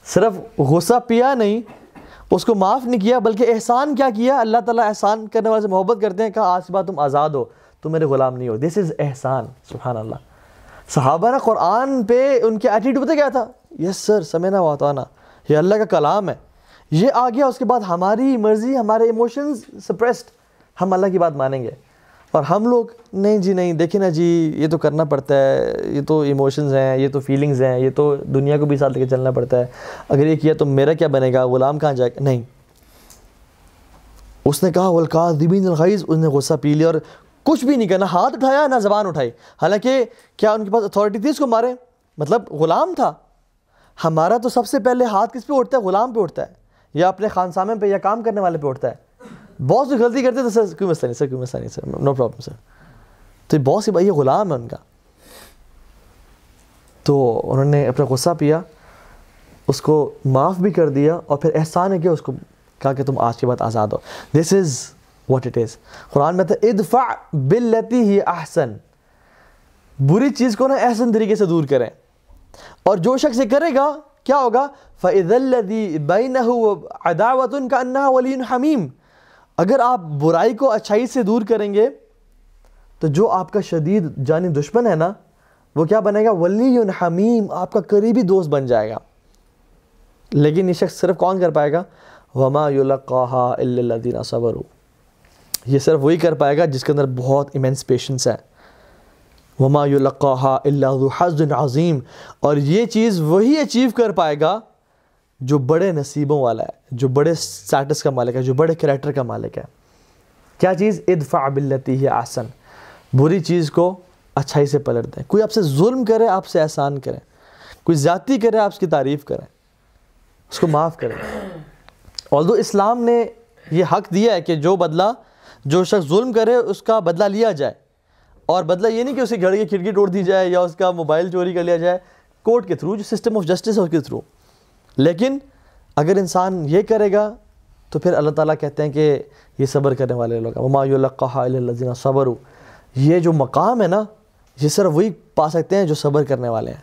صرف غصہ پیا نہیں، اس کو معاف نہیں کیا، بلکہ احسان کیا کیا؟ اللہ تعالیٰ احسان کرنے والے سے محبت کرتے ہیں، کہا، آج بات تم آزاد ہو، تم میرے غلام نہیں ہو۔ دس از احسان، سبحان اللہ۔ صحابہ نا قرآن پہ ان کے ایٹیٹیوڈ پتہ کیا تھا؟ یس سر سمینا واتانا یہ اللہ کا کلام ہے۔ یہ آ گیا، اس کے بعد ہماری مرضی، ہمارے ایموشنز سپریسڈ ہم اللہ کی بات مانیں گے۔ اور ہم لوگ، نہیں جی نہیں دیکھیں نا جی یہ تو کرنا پڑتا ہے، یہ تو ایموشنز ہیں، یہ تو فیلنگز ہیں، یہ تو دنیا کو بھی ساتھ لے کے چلنا پڑتا ہے۔ اگر یہ کیا تو میرا کیا بنے گا؟ غلام کہاں جائے گا؟ نہیں۔ اس نے کہا ولقا دبین اس نے غصہ پی لیا اور کچھ بھی نہیں کرنا ہاتھ اٹھایا، نہ زبان اٹھائی۔ حالانکہ کیا ان کے پاس اتھارٹی تھی اس کو مارے؟ مطلب غلام تھا۔ ہمارا تو سب سے پہلے ہاتھ کس پہ اٹھتا ہے؟ غلام پہ اٹھتا ہے، یا اپنے خانسامے پہ، یا کام کرنے والے پہ اٹھتا ہے۔ بہت سی غلطی کرتے تو سر کیوں مسئلہ نہیں، سر کیوں مسئلہ نہیں، سر نو پرابلم سر۔ تو بہت سی بھائی یہ غلام ہے ان کا۔ تو انہوں نے اپنا غصہ پیا، اس کو معاف بھی کر دیا اور پھر احسان ہے کہ اس کو کہا کہ تم آج کے بعد آزاد ہو۔ This is what it is قرآن میں تھا، ادفع بلتی ہی احسن۔ بری چیز کو نا احسن طریقے سے دور کریں۔ اور جو شخص یہ کرے گا، کیا ہوگا؟ فَإِذَا الَّذِي بَيْنَهُ عَدَاوَةٌ كَأَنَّهَا وَلِيٌّ حَمِيمٌ۔ اگر آپ برائی کو اچھائی سے دور کریں گے، تو جو آپ کا شدید جانی دشمن ہے نا، وہ کیا بنے گا؟ ولی حمیم، آپ کا قریبی دوست بن جائے گا۔ لیکن یہ شخص صرف کون کر پائے گا؟ وما يُلَقَّاهَا إِلَّا الَّذِينَ صَبَرُوا۔ یہ صرف وہی کر پائے گا جس کے اندر بہت ایمنس پیشنس ہے۔ وما يُلَقَّاهَا إِلَّا ذُو حَزْدٍ عظیم اور یہ چیز وہی اچیو کر پائے گا جو بڑے نصیبوں والا ہے، جو بڑے سٹیٹس کا مالک ہے، جو بڑے کریکٹر کا مالک ہے۔ کیا چیز؟ ادفع باللتی ہے آسن بری چیز کو اچھائی سے پلٹ دیں۔ کوئی آپ سے ظلم کرے، آپ سے احسان کرے۔ کوئی زیادتی کرے، آپ اس کی تعریف کریں اس کو معاف کریں اور اسلام نے یہ حق دیا ہے کہ جو بدلہ، جو شخص ظلم کرے، اس کا بدلہ لیا جائے۔ اور بدلہ یہ نہیں کہ اسے گھر کی کھڑکی توڑ دی جائے یا اس کا موبائل چوری کر لیا جائے کورٹ کے تھرو جو سسٹم آف جسٹس ہے اس کے تھرو لیکن اگر انسان یہ کرے گا تو پھر اللہ تعالیٰ کہتے ہیں کہ یہ صبر کرنے والے لوگ ہیں۔ وما یلقاها الا یہ جو مقام ہے نا، یہ صرف وہی پا سکتے ہیں جو صبر کرنے والے ہیں۔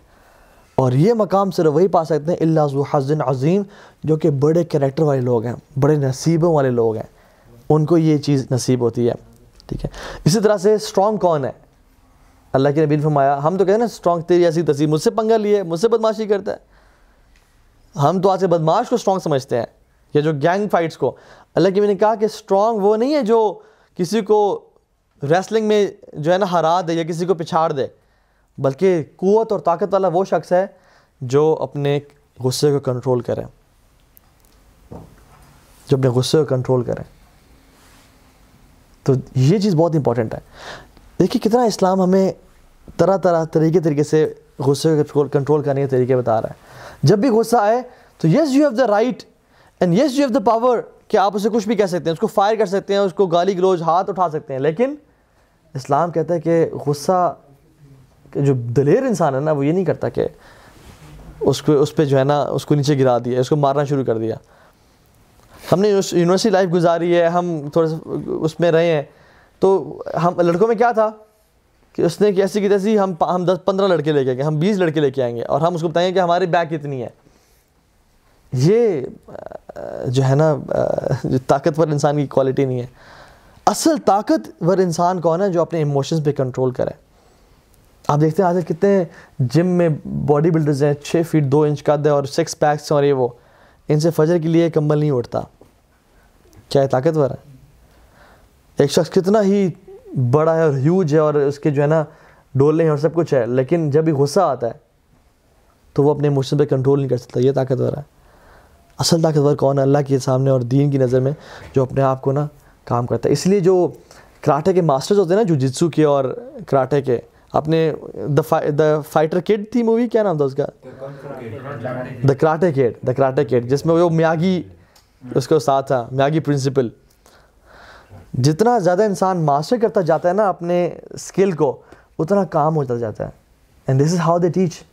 اور یہ مقام صرف وہی پا سکتے ہیں اللہ ذو عظیم جو کہ بڑے کریکٹر والے لوگ ہیں، بڑے نصیبوں والے لوگ ہیں۔ ان کو یہ چیز نصیب ہوتی ہے۔ ٹھیک ہے۔ اسی طرح سے اسٹرانگ کون ہے؟ اللہ کے نبی نے فرمایا، ہم تو کہتے ہیں نا اسٹرانگ تیری ایسی تصیب مجھ سے پنگا لیے، مجھ سے بدماشی کرتا ہے۔ ہم تو آج سے بدماش کو اسٹرانگ سمجھتے ہیں، یا جو گینگ فائٹس کو۔ اللہ کی میں نے کہا کہ اسٹرانگ وہ نہیں ہے جو کسی کو ریسلنگ میں جو ہے نا ہرا دے یا کسی کو پچھاڑ دے، بلکہ قوت اور طاقت والا وہ شخص ہے جو اپنے غصے کو کنٹرول کرے۔ جو اپنے غصے کو کنٹرول کرے۔ تو یہ چیز بہت امپورٹنٹ ہے۔ دیکھیے کتنا اسلام ہمیں طرح طرح طریقے طریقے سے غصے کو کنٹرول کرنے کے طریقے بتا رہا ہے۔ جب بھی غصہ آئے تو yes you have the right and yes you have the power کہ آپ اسے کچھ بھی کہہ سکتے ہیں، اس کو فائر کر سکتے ہیں، اس کو گالی گلوچ، ہاتھ اٹھا سکتے ہیں، لیکن اسلام کہتا ہے کہ غصہ جو دلیر انسان ہے نا، وہ یہ نہیں کرتا کہ اس کو، اس پہ جو ہے نا، اس کو نیچے گرا دیا، اس کو مارنا شروع کر دیا۔ ہم نے یونیورسٹی لائف گزاری ہے، ہم تھوڑا سا اس میں رہے ہیں۔ تو ہم، لڑکوں میں کیا تھا؟ کہ اس نے کیسی کی تیسی ہم ہم دس پندرہ لڑکے لے کے گئے ہم بیس لڑکے لے کے آئیں گے اور ہم اس کو بتائیں گے کہ ہماری بیک کتنی ہے۔ یہ جو ہے نا جو طاقتور انسان کی کوالٹی نہیں ہے۔ اصل طاقتور انسان کون ہے جو اپنے ایموشنز پہ کنٹرول کرے؟ آپ دیکھتے ہیں آج کتنے جم میں باڈی بلڈرز ہیں، چھ فیٹ دو انچ قد ہے اور سکس پیکس ہیں اور یہ وہ۔ ان سے فجر کے لیے کمبل نہیں اٹھتا۔ کیا ہے طاقتور ہے؟ ایک شخص کتنا ہی بڑا ہے اور ہیوج ہے اور اس کے جو ہے نا ڈولے ہیں اور سب کچھ ہے، لیکن جب بھی غصہ آتا ہے تو وہ اپنے ایموشن پہ کنٹرول نہیں کر سکتا، یہ طاقتور ہے۔ اصل طاقتور کون ہے؟ اللہ کے سامنے اور دین کی نظر میں جو اپنے آپ کو نا کام کرتا ہے۔ اس لیے جو کراٹے کے ماسٹرز ہوتے ہیں نا جو جتسو کے اور کراٹے کے، اپنے دا فائٹر کیڈ تھی مووی کیا نام تھا اس کا؟ دا کراٹے کیڈ دا کراٹے کیڈ جس میں وہ میاگی، اس کا استاد تھا، میاگی پرنسپل جتنا زیادہ انسان ماسٹر کرتا جاتا ہے نا اپنے اسکل کو، اتنا کام ہوتا جاتا ہے۔ And this is how they teach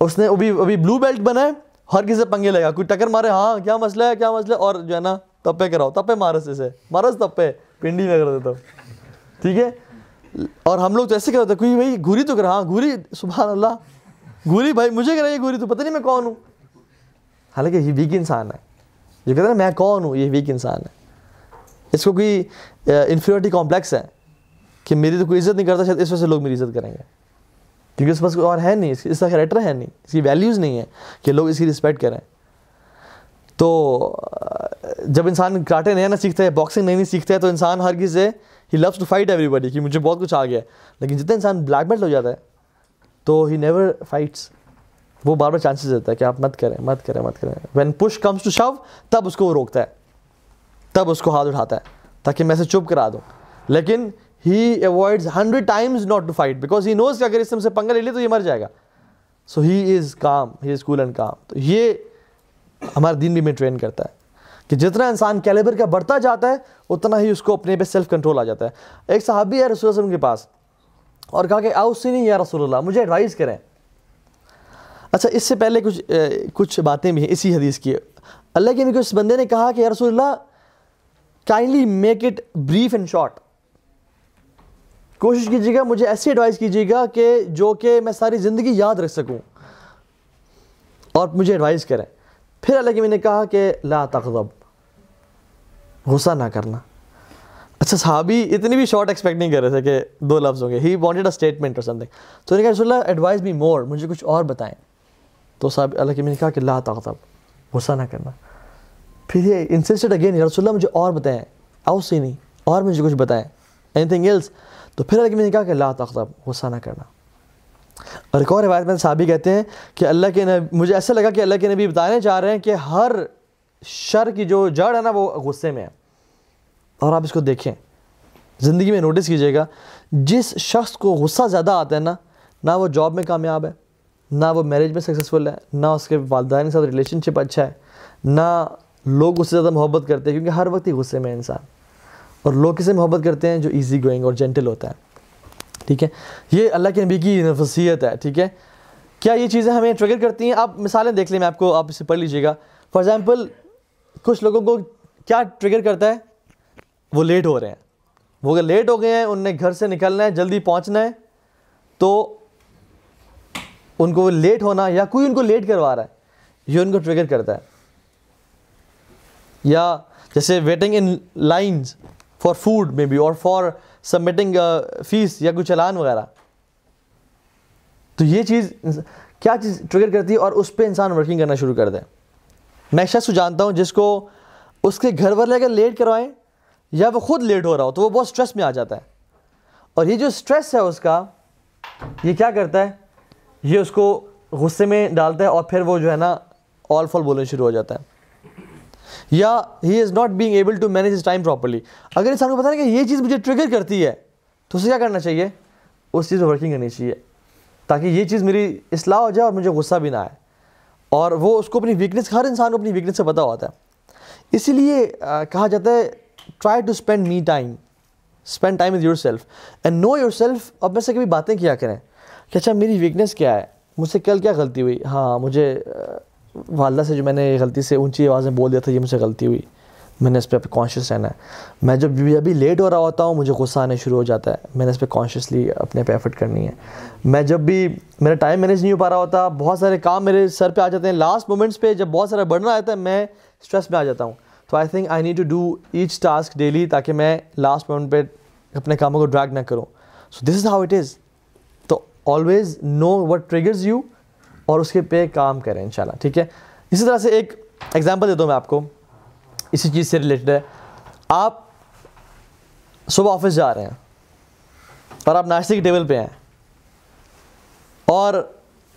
اس نے ابھی ابھی بلو بیلٹ بنا ہے، ہر کسی سے پنگے لگا، کوئی ٹکر مارے ہاں کیا مسئلہ ہے، کیا مسئلہ ہے؟ اور جو ہے نا، تپے کراؤ، تپے مارس اسے مارس تپے، پنڈی میں کر دیتا ہوں۔ ٹھیک ہے؟ اور ہم لوگ تو ایسے کرتے کوئی بھائی گوری تو کر ہاں گوری سبحان اللہ۔ گوری بھائی مجھے کر رہی ہے گوری تو پتہ نہیں میں کون ہوں۔ حالانکہ یہ ویک انسان ہے۔ جو کہتے ہیں نا، میں کون ہوں؟ یہ ویک انسان ہے۔ اس کو کوئی انفیورٹی کمپلیکس ہے کہ میری تو کوئی عزت نہیں کرتا، شاید اس وجہ سے لوگ میری عزت کریں گے۔ کیونکہ اس پاس کوئی اور ہے نہیں، اس کا کریکٹر ہے نہیں، اس کی ویلیوز نہیں ہے کہ لوگ اس کی رسپیکٹ کریں۔ تو جب انسان کراٹے نیا نہ سیکھتا ہے باکسنگ نہیں نہیں سیکھتا ہے، تو انسان ہر کسی سے he lose to fight everybody کہ مجھے بہت کچھ آ گیا۔ ہے لیکن جتنا انسان بلیک بیلٹ ہو جاتا ہے، تو ہی نیور فائٹس وہ بار بار چانسز دیتا ہے کہ آپ مت کریں مت کریں مت کریں۔ When push comes to show تب اس کو وہ روکتا ہے۔ تب اس کو ہاتھ اٹھاتا ہے تاکہ میں اسے چپ کرا دوں۔ لیکن he avoids hundred times not to fight because he knows کہ اگر اس سے پنگا لے لے تو یہ مر جائے گا۔ سو ہی از کام ہی از کول اینڈ کام تو یہ ہمارا دین بھی میں ٹرین کرتا ہے کہ جتنا انسان کیلیبر کا بڑھتا جاتا ہے، اتنا ہی اس کو اپنے پہ سیلف کنٹرول آ جاتا ہے۔ ایک صحابی ہے رسول اللہ وسلم کے پاس اور کہا کہ آؤ سی نہیں یا رسول اللہ، مجھے ایڈوائز کریں۔ اچھا اس سے پہلے کچھ کچھ باتیں بھی ہیں، اسی حدیث کی۔ اللہ کے نبی اس بندے نے کہا کہ یا رسول اللہ kindly make it brief and short کوشش کیجیے گا، مجھے ایسی ایڈوائز کیجیے گا کہ جو کہ میں ساری زندگی یاد رکھ سکوں۔ اور مجھے ایڈوائز کریں۔ پھر اللہ کے میں نے کہا کہ لا تغضب، غصہ نہ کرنا۔ اچھا صحابی اتنی بھی شارٹ ایکسپیکٹ نہیں کر رہے تھے کہ دو لفظ ہوں گے۔ ہی وانٹیڈ اے اسٹیٹمنٹ اور سم تھنگ تو نے کہا، رسول اللہ ایڈوائز می مور مجھے کچھ اور بتائیں۔ تو صاحب اللہ کے میں نے کہا کہ لا تغضب، غصہ نہ کرنا۔ پھر یہ انسسٹڈ اگین رسول اللہ مجھے اور بتائیں آؤ سی نہیں، اور مجھے کچھ بتائیں۔ اینی تھنگ ایلس تو پھر اللہ میں نے کہا کہ لا تغضب غصہ نہ کرنا۔ اور ایک اور روایت میں صحابی کہتے ہیں کہ اللہ کے نبی، مجھے ایسا لگا کہ اللہ کے نبی بتانے چاہ رہے ہیں کہ ہر شر کی جو جڑ ہے نا، وہ غصے میں ہے۔ اور آپ اس کو دیکھیں۔ زندگی میں نوٹس کیجیے گا، جس شخص کو غصہ زیادہ آتا ہے نا، نہ وہ جاب میں کامیاب ہے، نہ وہ میرج میں سکسیزفل ہے، نہ اس کے والدین کے ساتھ ریلیشن شپ اچھا ہے، نہ لوگ اس سے زیادہ محبت کرتے ہیں کیونکہ ہر وقت ہی غصے میں انسان اور لوگ کسے محبت کرتے ہیں جو ایزی گوئنگ اور جینٹل ہوتا ہے۔ ٹھیک ہے؟ یہ اللہ کے نبی کی نفسیت ہے، ٹھیک ہے؟ کیا یہ چیزیں ہمیں ٹریگر کرتی ہیں؟ آپ مثالیں دیکھ لیں، میں آپ کو، آپ اسے پڑھ لیجیے گا۔ فار ایگزامپل کچھ لوگوں کو کیا ٹریگر کرتا ہے؟ وہ لیٹ ہو رہے ہیں۔ وہ اگر لیٹ ہو گئے ہیں ان نے گھر سے نکلنا ہے، جلدی پہنچنا ہے، تو ان کو لیٹ ہونا یا کوئی ان کو لیٹ کروا رہا ہے، یہ ان کو ٹریگر کرتا ہے۔ یا جیسے waiting in lines for food میں بی اور فار سبمٹنگ فیس یا کوئی چلان وغیرہ۔ تو یہ چیز کیا چیز ٹریگر کرتی ہے اور اس پہ انسان ورکنگ کرنا شروع کر دیں میں شخص کو جانتا ہوں جس کو اس کے گھر والے اگر لیٹ کروائیں یا وہ خود لیٹ ہو رہا ہو تو وہ بہت اسٹریس میں آ جاتا ہے۔ اور یہ جو اسٹریس ہے اس کا، یہ کیا کرتا ہے؟ یہ اس کو غصے میں ڈالتا ہے اور پھر وہ جو ہے نا آل فال بولنا شروع ہو جاتا ہے۔ یا he is not being able to manage his time properly اگر انسان کو پتا ہے کہ یہ چیز مجھے ٹریگر کرتی ہے، تو اسے کیا کرنا چاہیے؟ اس چیز پہ ورکنگ کرنی چاہیے، تاکہ یہ چیز میری اصلاح ہو جائے اور مجھے غصہ بھی نہ آئے۔ اور وہ اس کو اپنی ویکنیس ہر انسان کو اپنی ویکنیس سے پتہ ہوتا ہے۔ اسی لیے کہا جاتا ہے try to spend me time spend time with yourself and know yourself اب میں سے کبھی باتیں کیا کریں؟ کہ اچھا میری ویکنیس کیا ہے؟ مجھ سے کل کیا غلطی ہوئی؟ ہاں مجھے والدہ سے جو میں نے غلطی سے اونچی آواز میں بول دیا تھا، یہ مجھ سے غلطی ہوئی۔ میں نے اس پہ کانشیس رہنا ہے۔ میں جب بھی ابھی لیٹ ہو رہا ہوتا ہوں، مجھے غصہ آنے شروع ہو جاتا ہے۔ میں نے اس پہ کانشیسلی اپنے پہ ایفرٹ کرنی ہے۔ میں جب بھی میرا ٹائم مینیج نہیں ہو پا رہا ہوتا، بہت سارے کام میرے سر پہ آ جاتے ہیں۔ لاسٹ مومنٹس پہ جب بہت سارا بڑھنا آتا ہے، میں اسٹریس میں آ جاتا ہوں۔ تو I think I need to do each task daily تاکہ میں لاسٹ مومنٹ پہ اپنے کاموں کو ڈریک نہ کروں۔ سو دس از ہاؤ اٹ از تو always know what triggers you اور اس کے پہ کام کریں ان شاء اللہ ٹھیک ہے؟ اسی طرح سے ایک ایگزامپل دیتا ہوں میں آپ کو۔ اسی چیز سے ریلیٹڈ ہے۔ آپ صبح آفس جا رہے ہیں اور آپ ناشتے کی ٹیبل پہ ہیں اور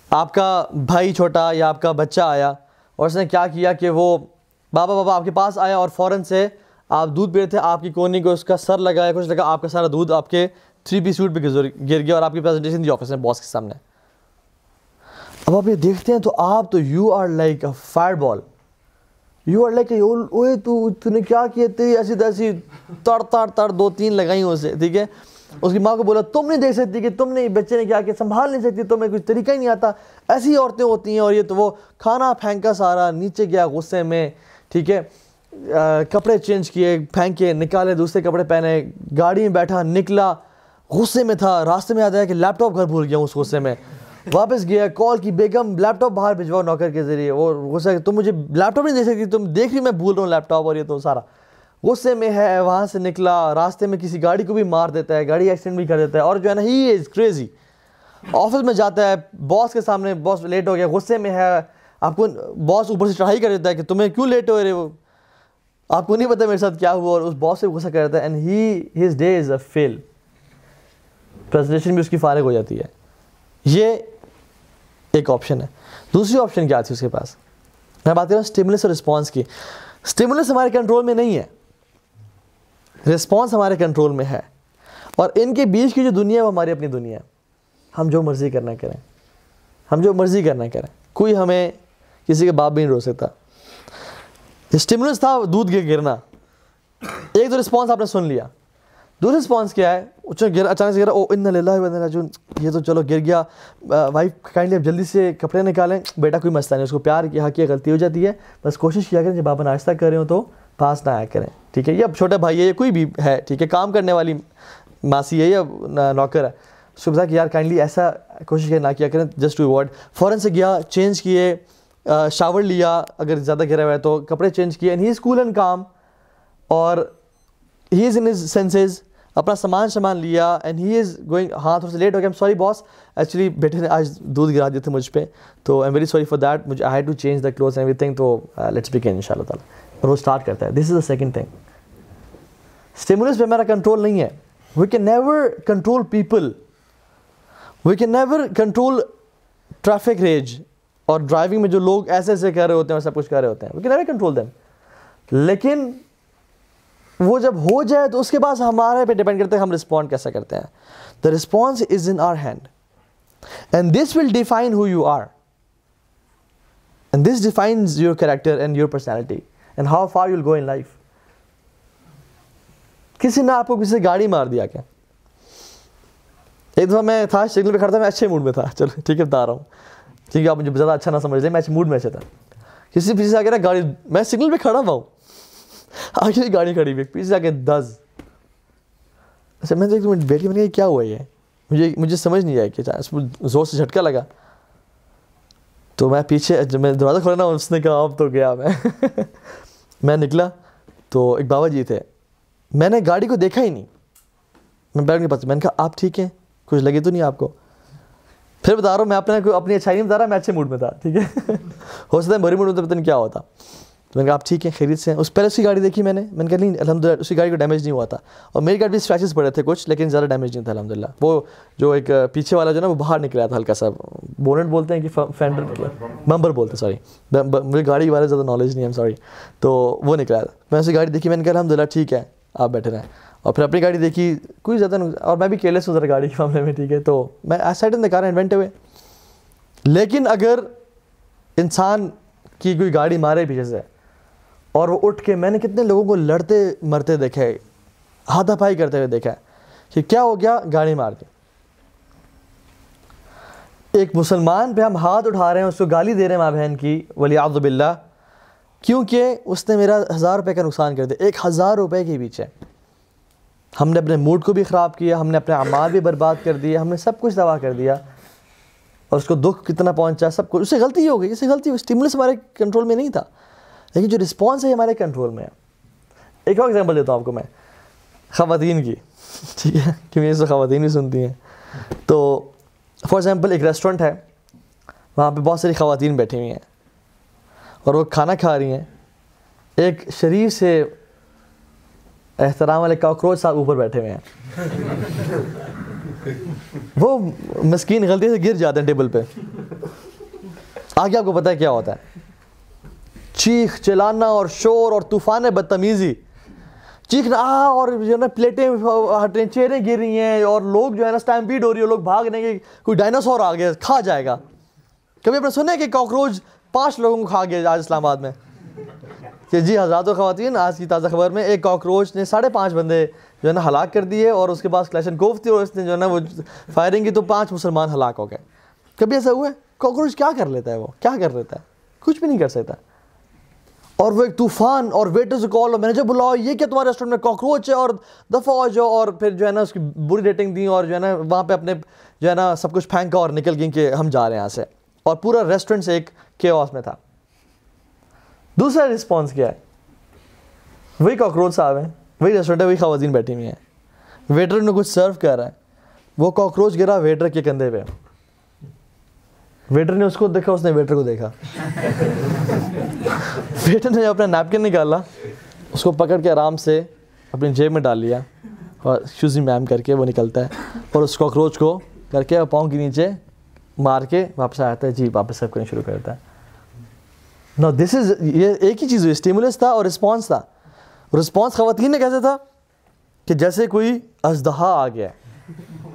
آپ کا بھائی چھوٹا یا آپ کا بچہ آیا اور اس نے کیا کیا کہ وہ بابا بابا آپ کے پاس آیا اور فوراً سے آپ دودھ پی تھے، آپ کی کونی کو اس کا سر لگایا، کچھ لگا، آپ کا سارا دودھ آپ کے تھری پی سوٹ پہ گر گیا اور آپ کی پریزنٹیشن دی آفس میں باس کے سامنے۔ اب آپ یہ دیکھتے ہیں تو آپ تو you are like a fireball you are like away تو نے کیا کیا تیری ایسی تیسی تڑ تڑ تڑ دو تین لگائی اسے، ٹھیک ہے؟ اس کی ماں کو بولا، تم نہیں دیکھ سکتی کہ تم نے بچے نے کیا کہ سنبھال نہیں سکتی، تمہیں کچھ طریقہ ہی نہیں آتا۔ ایسی عورتیں ہوتی ہیں اور یہ تو وہ کھانا پھینکا سارا، نیچے گیا غصے میں، ٹھیک ہے؟ کپڑے چینج کیے، پھینکے، نکالے، دوسرے کپڑے پہنے، گاڑی میں بیٹھا، نکلا، غصے میں تھا، راستے میں آتا ہے کہ لیپ ٹاپ گھر بھول گیا اس غصے میں۔ واپس گیا کال کی بیگم لیپ ٹاپ باہر بھجواؤ نوکر کے ذریعے۔ وہ غصہ تم مجھے لیپ ٹاپ نہیں دے سکتی، تم دیکھ رہی میں بھول رہا ہوں لیپ ٹاپ اور یہ تو سارا۔ غصے میں ہے، وہاں سے نکلا، راستے میں کسی گاڑی کو بھی مار دیتا ہے، گاڑی ایکسیڈنٹ بھی کر دیتا ہے اور جو ہے نا ہی از کریزی آفس میں جاتا ہے باس کے سامنے باس لیٹ ہو گیا، غصے میں ہے۔ آپ کو باس اوپر سے چڑھائی کر دیتا ہے کہ تمہیں کیوں لیٹ ہو رہے وہ آپ کو نہیں پتا میرے ساتھ کیا ہوا اور اس باس سے غصہ کر دیتا ہے and he his day is a fail presentation بھی اس کی فارغ ہو جاتی ہے۔ یہ ایک آپشن ہے۔ دوسری آپشن کیا تھی اس کے پاس؟ میں بات کر رہا ہوں اسٹیمولس اور رسپانس کی۔ اسٹیمولس ہمارے کنٹرول میں نہیں ہے۔ رسپانس ہمارے کنٹرول میں ہے۔ اور ان کے بیچ کی جو دنیا ہے وہ ہماری اپنی دنیا ہے۔ ہم جو مرضی کرنا کریں۔ ہم جو مرضی کرنا کریں۔ کوئی ہمیں کسی کے باپ بھی نہیں رو سکتا۔ اسٹیمولس تھا دودھ کے گرنا۔ ایک تو رسپانس آپ نے سن لیا۔ دوسرا رسپانس کیا ہے۔ اچھا، اچانک سے گرا او ان راجون یہ تو چلو، گر گیا۔ وائف کائنڈلی اب جلدی سے کپڑے نکالیں۔ بیٹا، کوئی مسئلہ نہیں۔ اس کو پیار کیا کیا غلطی ہو جاتی ہے۔ بس کوشش کیا کریں، جب آپ ناشتہ کر رہے ہو تو پاس نہ آیا کریں۔ ٹھیک ہے، یا چھوٹا بھائی ہے، یا کوئی بھی ہے، ٹھیک ہے، کام کرنے والی ماسی ہے یا نوکر ہے۔ اس کو بتا کہ یار کائنڈلی ایسا کوشش کریں، نہ کیا کریں جسٹ ٹو ایوارڈ فوراً سے گیا چینج کیے شاور لیا۔ اگر زیادہ گرا ہوا ہے تو کپڑے چینج کیے۔ And he is cool and کام اور ہی از ان ہز سینسز اپنا سامان سامان لیا اینڈ ہی از گوئنگ ہاں تھوڑا سا لیٹ ہو گیا سوری باس ایکچولی بیٹھے نے آج دودھ گرا دیے تھے مجھ پہ، تو I am very sorry for that مجھے I had to change the clothes every thing تو uh, لیٹس بگن ان شاء اللہ تعالیٰ. اور وہ اسٹارٹ کرتا ہے. This is the second thing stimulus پہ میرا کنٹرول نہیں ہے. We can never control people we can never control traffic rage اور ڈرائیونگ میں جو لوگ ایسے ایسے کر رہے ہوتے ہیں سب کچھ کر رہے ہوتے ہیں. We can never control them لیکن وہ جب ہو جائے تو اس کے بعد ہمارے پہ ڈپینڈ کرتے ہیں ہم رسپونڈ کیسا کرتے ہیں۔ The response is in our hand and this will define who you are and this defines your character and your personality and how far you will go in life کسی نے آپ کو کسی سے گاڑی مار دیا کیا؟ ایک دفعہ میں تھا، سگنل پہ کھڑا تھا، میں اچھے موڈ میں تھا۔ چلو، ٹھیک ہے، بتا رہا ہوں۔ ٹھیک ہے آپ مجھے زیادہ اچھا نہ سمجھ لیں، میں اچھے موڈ میں اچھا تھا۔ کسی پیچھے سے آ کے نا، گاڑی، میں سگنل پہ کھڑا ہوا ہوں۔ آگے گاڑی کھڑی ہوئی پیچھے جا کے دس۔ اچھا میں دیکھ بیٹھی میں نے کہا کیا ہوا یہ؟ مجھے مجھے سمجھ نہیں آیا کہ اس کو زور سے جھٹکا لگا۔ تو میں پیچھے جب میں دروازہ کھولا نا، اس نے کہا، اب تو گیا میں۔ میں نکلا تو ایک بابا جی تھے۔ میں نے گاڑی کو دیکھا ہی نہیں۔ میں بیٹھ کے پاس میں نے کہا، آپ ٹھیک ہیں؟ کچھ لگے تو نہیں آپ کو؟ پھر بتا رہا ہوں، میں اپنے اپنی اچھائی نہیں بتا رہا، میں اچھے موڈ میں تھا، ٹھیک ہے؟ ہو سکتا ہے بری موڈ میں تو پتہ نہیں کیا ہوتا۔ تو میں نے کہا آپ ٹھیک ہیں خرید سے ہیں۔ اس پہلے اس کی گاڑی دیکھی میں نے۔ میں نے کہا نہیں الحمد للہ اس کی گاڑی کو ڈیمیج نہیں ہوا تھا۔ اور میری گاڑی بھی اسکریچز پڑے تھے کچھ، لیکن زیادہ ڈیمیج نہیں تھا الحمد للہ وہ جو ایک پیچھے والا جو نا، وہ باہر نکلا تھا ہلکا سا۔ بونٹ بولتے ہیں کہ فینڈر بمبر بولتے ہیں۔ سوری مجھے گاڑی کے بارے میں زیادہ نالج نہیں ہے سوری تو وہ نکلا تھا۔ میں اس کی گاڑی دیکھی، میں نے کہا الحمد للہ ٹھیک ہے، آپ بیٹھے رہیں۔ اور پھر اپنی گاڑی دیکھی، کوئی زیادہ اور میں بھی کیئرلیس ہوں ذرا گاڑی کے معاملے میں، ٹھیک ہے۔ تو میں ایس سائڈ ان کار انوینٹ ہوئے۔ لیکن اگر انسان کی کوئی گاڑی مارے پیچھے سے اور وہ اٹھ کے میں نے کتنے لوگوں کو لڑتے مرتے دیکھے، ہاتھا پائی کرتے ہوئے دیکھا کہ کیا ہو گیا؟ گاڑی مار کے ایک مسلمان پہ ہم ہاتھ اٹھا رہے ہیں، اس کو گالی دے رہے ہیں ماں بہن کی ولی آبد باللہ، کیونکہ اس نے میرا ہزار روپے کا نقصان کر دیا۔ ایک ہزار روپے کے پیچھے۔ ہم نے اپنے موڈ کو بھی خراب کیا، ہم نے اپنے اعمال بھی برباد کر دیا ہم نے سب کچھ تباہ کر دیا۔ اور اس کو دکھ کتنا پہنچا؟ سب کچھ۔ اس سے غلطی ہو گئی اس سے غلطی ہوئی اسٹیمولس ہمارے کنٹرول میں نہیں تھا۔ لیکن جو رسپانس ہے یہ ہمارے کنٹرول میں ہے۔ ایک اور ایگزامپل دیتا ہوں آپ کو میں۔ خواتین کی۔ ٹھیک ہے؟ کیونکہ اس سے خواتین بھی سنتی ہیں۔ تو فار ایگزامپل ایک ریسٹورینٹ ہے۔ وہاں پہ بہت ساری خواتین بیٹھی ہوئی ہیں۔ اور وہ کھانا کھا رہی ہیں۔ ایک شریف سے احترام والے کاکروچ صاحب اوپر بیٹھے ہوئے ہیں۔ وہ مسکین غلطی سے گر جاتے ہیں ٹیبل پہ۔ آگے آپ کو پتہ ہے کیا ہوتا ہے۔ چیخ، چلانا اور شور اور طوفان بدتمیزی۔ چیخنا اور جو ہے نا پلیٹیں، ہٹیں چیریں گر رہی ہیں اور لوگ جو ہے نا اسٹیمپیڈ ہو رہی ہے لوگ بھاگ رہے ہیں کہ کوئی ڈائناسور آ گیا، کھا جائے گا۔ کبھی آپ نے سنا ہے کہ کاکروچ پانچ لوگوں کو کھا گیا آج اسلام آباد میں؟ کہ جی حضرات و خواتین، آج کی تازہ خبر میں ایک کاکروچ نے ساڑھے پانچ بندے جو ہے نا ہلاک کر دیے اور اس کے بعد کلیشن کوف تھی اور اس نے جو ہے نا وہ فائرنگ کی تو پانچ مسلمان ہلاک ہو گئے۔ کبھی ایسا ہوا ہے؟ کاکروچ کیا کر لیتا ہے وہ؟ کیا کر لیتا ہے؟ کچھ بھی نہیں کر سکتا۔ اور وہ ایک طوفان اور ویٹر سے کال اور مینیجر بلاؤ، یہ کیا تمہارے ریسٹورنٹ میں کاکروچ ہے اور دفعہ ہو جاؤ اور پھر جو ہے نا اس کی بری ریٹنگ دی اور جو ہے نا وہاں پہ اپنے جو ہے نا سب کچھ پھینکا اور نکل گئی کہ ہم جا رہے ہیں یہاں سے۔ اور پورا ریسٹورنٹ سے ایک کے میں تھا۔ دوسرا رسپانس کیا ہے؟ وہی کاکروچ صاحب ہیں، وہی ریسٹورینٹ ہے، وہی خواتین بیٹھی ہوئی ہیں۔ ویٹر نے کچھ سرو کر رہا ہے۔ وہ کاکروچ گرا ویٹر کے کندھے پہ۔ ویٹر نے اس کو دیکھا، اس نے ویٹر کو دیکھا۔ ویٹر نے اپنا نیپکن نکالا، اس کو پکڑ کے آرام سے اپنی جیب میں ڈال لیا اور شوزی میم کر کے وہ نکلتا ہے۔ اور اس کاکروچ کو کر کے پاؤں کے نیچے مار کے واپس آتا ہے۔ جی واپس سب کرنا شروع کرتا ہے۔ نا دس از یہ ایک ہی چیز ہوئی۔ اسٹیمولس تھا اور رسپانس تھا۔ رسپانس خواتین نے کیسے تھا؟ کہ جیسے کوئی ازدہا آ گیا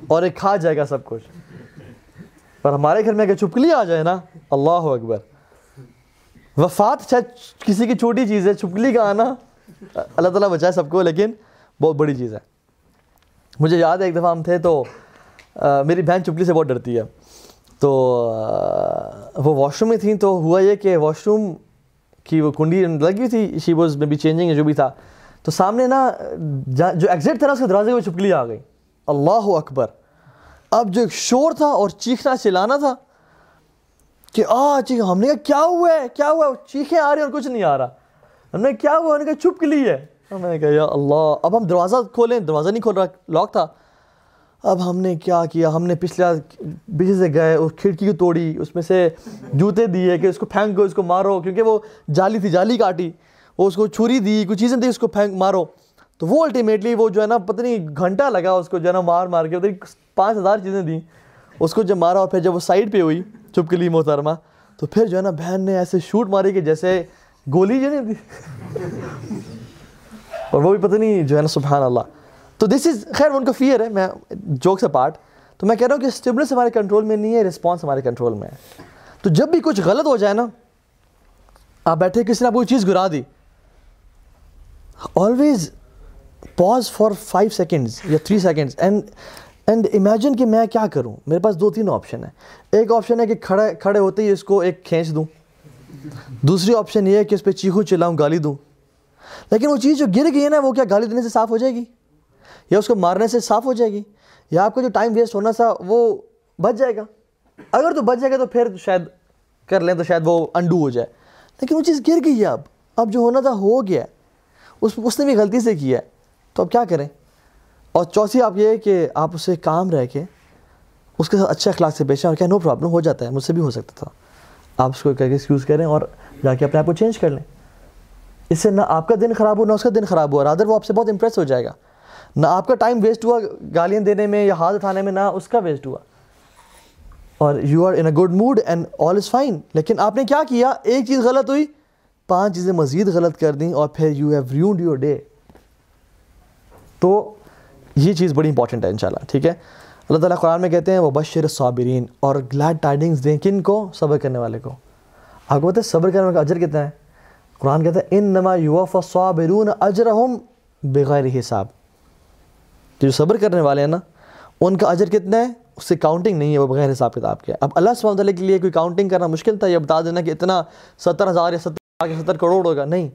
اور ایک کھا جائے گا سب کچھ۔ پر ہمارے گھر میں اگر چھپکلی آ جائے نا، اللہ اکبر۔ وفات شاید کسی کی چھوٹی چیز ہے، چھپکلی کا آنا اللہ تعالیٰ بچائے سب کو، لیکن بہت بڑی چیز ہے۔ مجھے یاد ہے، ایک دفعہ ہم تھے تو میری بہن چھپکلی سے بہت ڈرتی ہے۔ تو وہ واش روم میں تھیں تو ہوا یہ کہ واش روم کی وہ کنڈی لگی ہوئی تھی she was maybe changing جو بھی تھا۔ تو سامنے نا جو ایگزٹ تھا نا، اس کے دروازے میں چھپکلی آ گئی۔ اللہ اکبر۔ اب جو ایک شور تھا اور چیخنا چلانا تھا کہ آ، چیخ، ہم نے کہا، کیا ہوا ہے؟ کیا ہوا ہے؟ چیخیں آ رہی اور کچھ نہیں آ رہا. ہم نے کیا ہوا؟ ہم نے کہا چھپکلی ہے. میں نے کہا، یا اللہ، اب ہم دروازہ کھولیں۔ دروازہ نہیں کھول رہا لاک تھا۔ اب ہم نے کیا کیا؟ ہم نے پچھلے پیچھے سے گئے اس کھڑکی کو توڑی۔ اس میں سے جوتے دیے کہ اس کو پھینک اس کو مارو، کیونکہ وہ جالی تھی، جالی کاٹی۔ وہ اس کو چھری دی، کچھ چیزیں دی اس کو پھینک، مارو۔ تو وہ الٹیمیٹلی وہ جو ہے نا پتہ نہیں گھنٹہ لگا اس کو جو ہے نا مار مار کے پانچ ہزار چیزیں دیں۔ اس کو جب مارا اور پھر جب وہ سائڈ پہ ہوئی چپ کے لیے محترمہ، تو پھر جو ہے نا بہن نے ایسے شوٹ ماری کہ جیسے گولی جو نہیں اور وہ بھی پتہ نہیں جو ہے نا سبحان اللہ۔ تو دس از خیر، ان کا فیئر ہے۔ میں جوک سے پارٹ تو میں کہہ رہا ہوں کہ اسٹیبلس ہمارے کنٹرول میں نہیں ہے رسپانس ہمارے کنٹرول میں ہے۔ تو جب بھی کچھ غلط ہو جائے نا، آپ بیٹھے، کسی نے آپ کوئی چیز گرا دی۔ Always pause for five seconds یا three seconds and and imagine کہ میں کیا کروں؟ میرے پاس دو تین آپشن ہیں۔ ایک آپشن ہے کہ کھڑے کھڑے ہوتے ہی اس کو ایک کھینچ دوں۔ دوسری آپشن یہ ہے کہ اس پہ چیخوں چلاؤں گالی دوں۔ لیکن وہ چیز جو گر گئی ہے نا، وہ کیا گالی دینے سے صاف ہو جائے گی؟ یا اس کو مارنے سے صاف ہو جائے گی؟ یا آپ کا جو ٹائم ویسٹ ہونا تھا، وہ بچ جائے گا؟ اگر تو بچ جائے گا تو پھر شاید کر لیں تو شاید وہ انڈو ہو جائے۔ لیکن وہ چیز گر گئی ہے اب۔ اب جو ہونا تھا، ہو گیا۔ اس اس نے بھی غلطی سے کیا۔ ہے تو اب کیا کریں؟ اور چوتھی آپ یہ کہ آپ اسے کام رہ کے اس کے ساتھ اچھے اخلاق سے پیش اور کیا نو پرابلم ہو جاتا ہے، مجھ سے بھی ہو سکتا تھا۔ آپ اس کو کر کے ایکسکیوز کریں اور جا کے اپنے آپ کو چینج کر لیں۔ اس سے نہ آپ کا دن خراب ہو، نہ اس کا دن خراب ہوا رادر وہ آپ سے بہت امپریس ہو جائے گا۔ نہ آپ کا ٹائم ویسٹ ہوا گالیاں دینے میں یا ہاتھ اٹھانے میں، نہ اس کا ویسٹ ہوا۔ اور you are in a good mood and all is fine لیکن آپ نے کیا کیا؟ ایک چیز غلط ہوئی، پانچ چیزیں مزید غلط کر دیں اور پھر you have ruined your day تو یہ چیز بڑی امپورٹنٹ ہے انشاءاللہ، ٹھیک ہے؟ اللہ تعالیٰ قرآن میں کہتے ہیں وہ بشر صابرین اور گلیڈ ٹائڈنگز دیں کن کو؟ صبر کرنے والے کو۔ آپ کو پتہ ہے صبر کرنے والے کا اجر کتنا ہے؟ قرآن کہتا ہے ان نما یوف صابرون اجرہم بغیر حساب جو صبر کرنے والے ہیں نا، ان کا اجر کتنا ہے؟ اس سے کاؤنٹنگ نہیں ہے، وہ بغیر حساب کتاب کے۔ اب اللہ سبحانہ تعالیٰ کے لیے کوئی کاؤنٹنگ کرنا مشکل تھا، یہ بتا دینا کہ اتنا ستر ہزار یا ستر ستر کروڑ ہوگا۔ نہیں،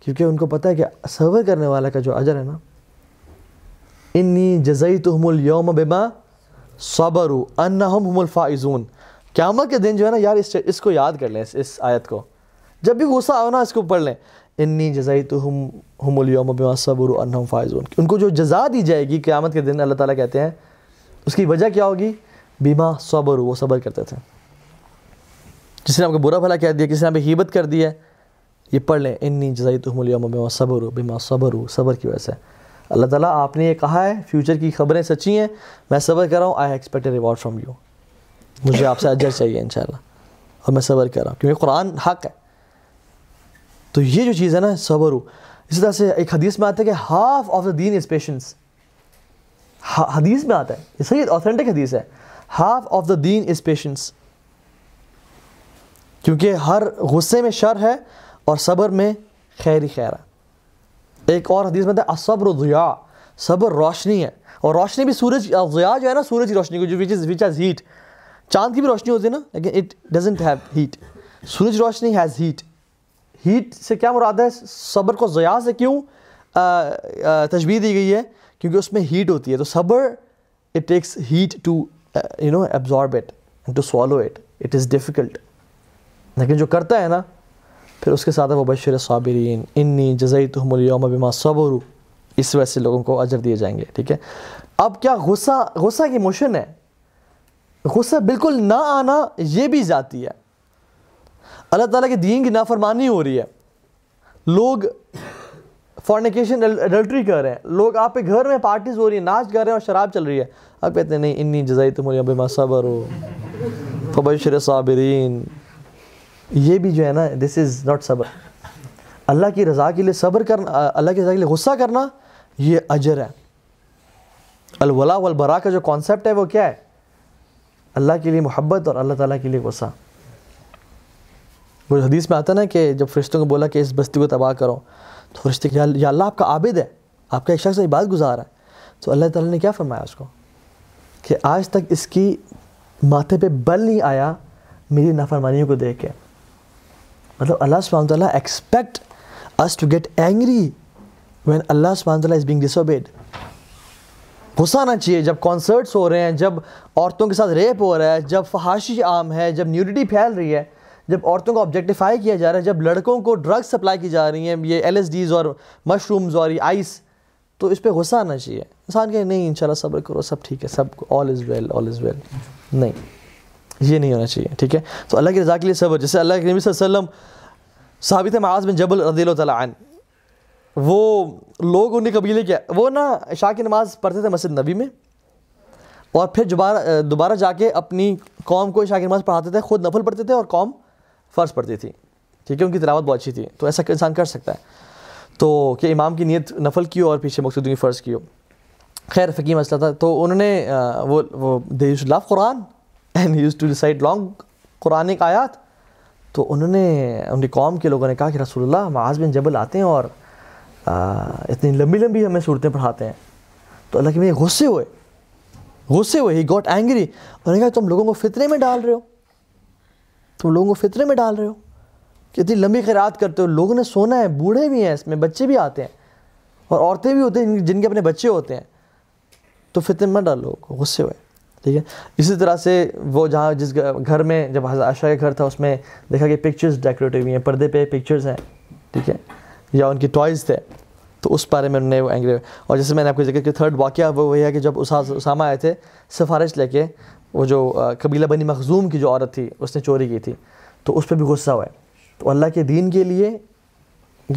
کیونکہ ان کو پتہ ہے کہ صبر کرنے والے کا جو اجر ہے نا انی جزئی تو اليوم بما صبروا انہم ہم الفائزون. قیامت کے دن جو ہے نا یار، اس کو یاد کر لیں، اس آیت کو۔ جب بھی غصہ آؤ نا، اس کو پڑھ لیں۔ انی جزائی تو ہم ہم الوم بما صبر انہم فائزون. ان کو جو جزا دی جائے گی قیامت کے دن، اللہ تعالیٰ کہتے ہیں، اس کی وجہ کیا ہوگی؟ بیما صبر وہ صبر کرتے تھے۔ کسی نے آپ کو برا بھلا کہہ دیا کسی نے آپ ہیبت کر دی ہے، یہ پڑھ لیں۔ انی جزائی تو ہم الوم بما صبر بیما صبر صبر کی وجہ سے۔ اللہ تعالیٰ آپ نے یہ کہا ہے فیوچر کی خبریں سچی ہیں۔ میں صبر کر رہا ہوں I expect a reward from you مجھے آپ سے اجر چاہیے، انشاءاللہ۔ اور میں صبر کر رہا ہوں، کیونکہ قرآن حق ہے۔ تو یہ جو چیز ہے نا، صبر۔ ہو اسی طرح سے ایک حدیث میں آتا ہے کہ ہاف آف دا دین از پیشنس حدیث میں آتا ہے، یہ صحیح آتھینٹک حدیث ہے۔ ہاف آف دا دین از پیشنس کیونکہ ہر غصے میں شر ہے اور صبر میں خیر ہی خیر ہے۔ ایک اور حدیث میں آتا ہے صبر ضیاء صبر روشنی ہے۔ اور روشنی بھی سورج ضیاء جو ہے نا، سورج کی روشنی کو جو وچ از وچ ہیز ہیٹ چاند کی بھی روشنی ہوتی ہے نا، لیکن اٹ ڈزنٹ ہیو ہیٹ سورج روشنی ہیز ہیٹ ہیٹ سے کیا مراد ہے؟ صبر کو ضیاء سے کیوں تجویز دی گئی ہے؟ کیونکہ اس میں ہیٹ ہوتی ہے۔ تو صبر it takes heart to you know absorb it to swallow it it is difficult لیکن جو کرتا ہے نا پھر اس کے ساتھ وہ بشر صابرین، انی جزئی تحم الوم بما صبر اس وجہ سے لوگوں کو اجر دیے جائیں گے، ٹھیک ہے؟ اب کیا غصہ غصہ کی موشن ہے؟ غصہ بالکل نہ آنا یہ بھی ذاتی ہے۔ اللہ تعالیٰ کے دین کی نافرمانی ہو رہی ہے۔ لوگ فارنیکیشن اڈلٹری کر رہے ہیں۔ لوگ آپ کے گھر میں پارٹیز ہو رہی ہیں، ناچ کر رہے ہیں اور شراب چل رہی ہے۔ اب کہتے ہیں نہیں، انی جزائی تم بما صبر ہو فبشر صابرین یہ بھی جو ہے نا دس از ناٹ صبر اللہ کی رضا کے لیے صبر کرنا، اللہ کی رضا کے لیے غصہ کرنا یہ اجر ہے. الولا والبرا کا جو کانسیپٹ ہے وہ کیا ہے؟ اللہ کے لیے محبت اور اللہ تعالیٰ کے لیے غصہ. وہ حدیث میں آتا نا کہ جب فرشتوں کو بولا کہ اس بستی کو تباہ کرو، تو فرشتے یا اللہ آپ کا عابد ہے، آپ کا ایک شخص عبادت گزار ہے. تو اللہ تعالیٰ نے کیا فرمایا اس کو؟ کہ آج تک اس کی ماتھے پہ بل نہیں آیا، میری نافرمانیوں کو دیکھ کے. مطلب اللہ سبحانہ تعالیٰ expect us to get angry when اللہ سبحانہ تعالیٰ از بینگ ڈس اوبیڈ غصہ آنا چاہیے جب کانسرٹس ہو رہے ہیں، جب عورتوں کے ساتھ ریپ ہو رہا ہے، جب فحاشی عام ہے، جب نیوڈیٹی پھیل رہی ہے، جب عورتوں کو آبجیکٹیفائی کیا جا رہا ہے، جب لڑکوں کو ڈرگس سپلائی کی جا رہی ہیں، یہ ایل ایس ڈیز اور مشرومز اور یہ آئس تو اس پہ غصہ آنا چاہیے انسان کہ نہیں، انشاءاللہ صبر کرو، سب ٹھیک ہے، سب آل از ویل آل از ویل نہیں۔ یہ نہیں ہونا چاہیے، ٹھیک ہے؟ تو اللہ کی رضا کے لیے صبر، جیسے اللہ کے نبی صلی اللہ علیہ وسلم ثابت معاذ بن جبل رضی اللہ تعالیٰ عنہ، وہ لوگ انہیں قبیلے کیا وہ نا عشاء کی نماز پڑھتے تھے مسجد نبی میں، اور پھر دوبارہ دوبارہ جا کے اپنی قوم کو عشاء کی نماز پڑھاتے تھے، خود نفل پڑھتے تھے اور قوم فرض پڑھتی تھی، ٹھیک ہے؟ ان کی تلاوت بہت اچھی تھی، تو ایسا انسان کر سکتا ہے۔ تو کہ امام کی نیت نفل کی ہو اور پیچھے مقصود کی فرض کی ہو۔ خیر فقی مسئلہ تھا، تو انہوں نے وہ وہ they use laugh Quran and use to decide long قرآن آیات تو انہوں نے، ان کی قوم کے لوگوں نے کہا کہ رسول اللہ معاذ بن جبل آتے ہیں اور اتنی لمبی لمبی ہمیں صورتیں پڑھاتے ہیں۔ تو اللہ کے میں غصے ہوئے غصے ہوئے ہی گاٹ اینگری انہوں نے کہا تم لوگوں کو فطرے میں ڈال رہے ہو۔ تم لوگوں کو فطرے میں ڈال رہے ہو۔ کہ اتنی لمبی خیرات کرتے ہو۔ لوگوں نے سونا ہے، بوڑھے بھی ہیں اس میں، بچے بھی آتے ہیں۔ اور عورتیں بھی ہوتے ہیں، جن کے اپنے بچے ہوتے ہیں۔ تو فطرے میں ڈالو غصے ہوئے۔ ٹھیک ہے؟ اسی طرح سے وہ جہاں جس گھر میں جب عائشہ کا گھر تھا، اس میں دیکھا کہ پکچرز ڈیکوریٹو ہوئی ہیں، پردے پہ پکچرز ہیں، ٹھیک ہے؟ یا ان کی ٹوائز تھے۔ تو اس بارے میں انہوں نے وہ اینگری اور جیسے میں نے آپ کو ذکر کہ تھرڈ واقعہ وہ وہی ہے کہ جب اسامہ آئے تھے، سفارش لے کے وہ جو قبیلہ بنی مخزوم کی جو عورت تھی، اس نے چوری کی تھی۔ تو اس پہ بھی غصہ ہوا ہے۔ تو اللہ کے دین کے لیے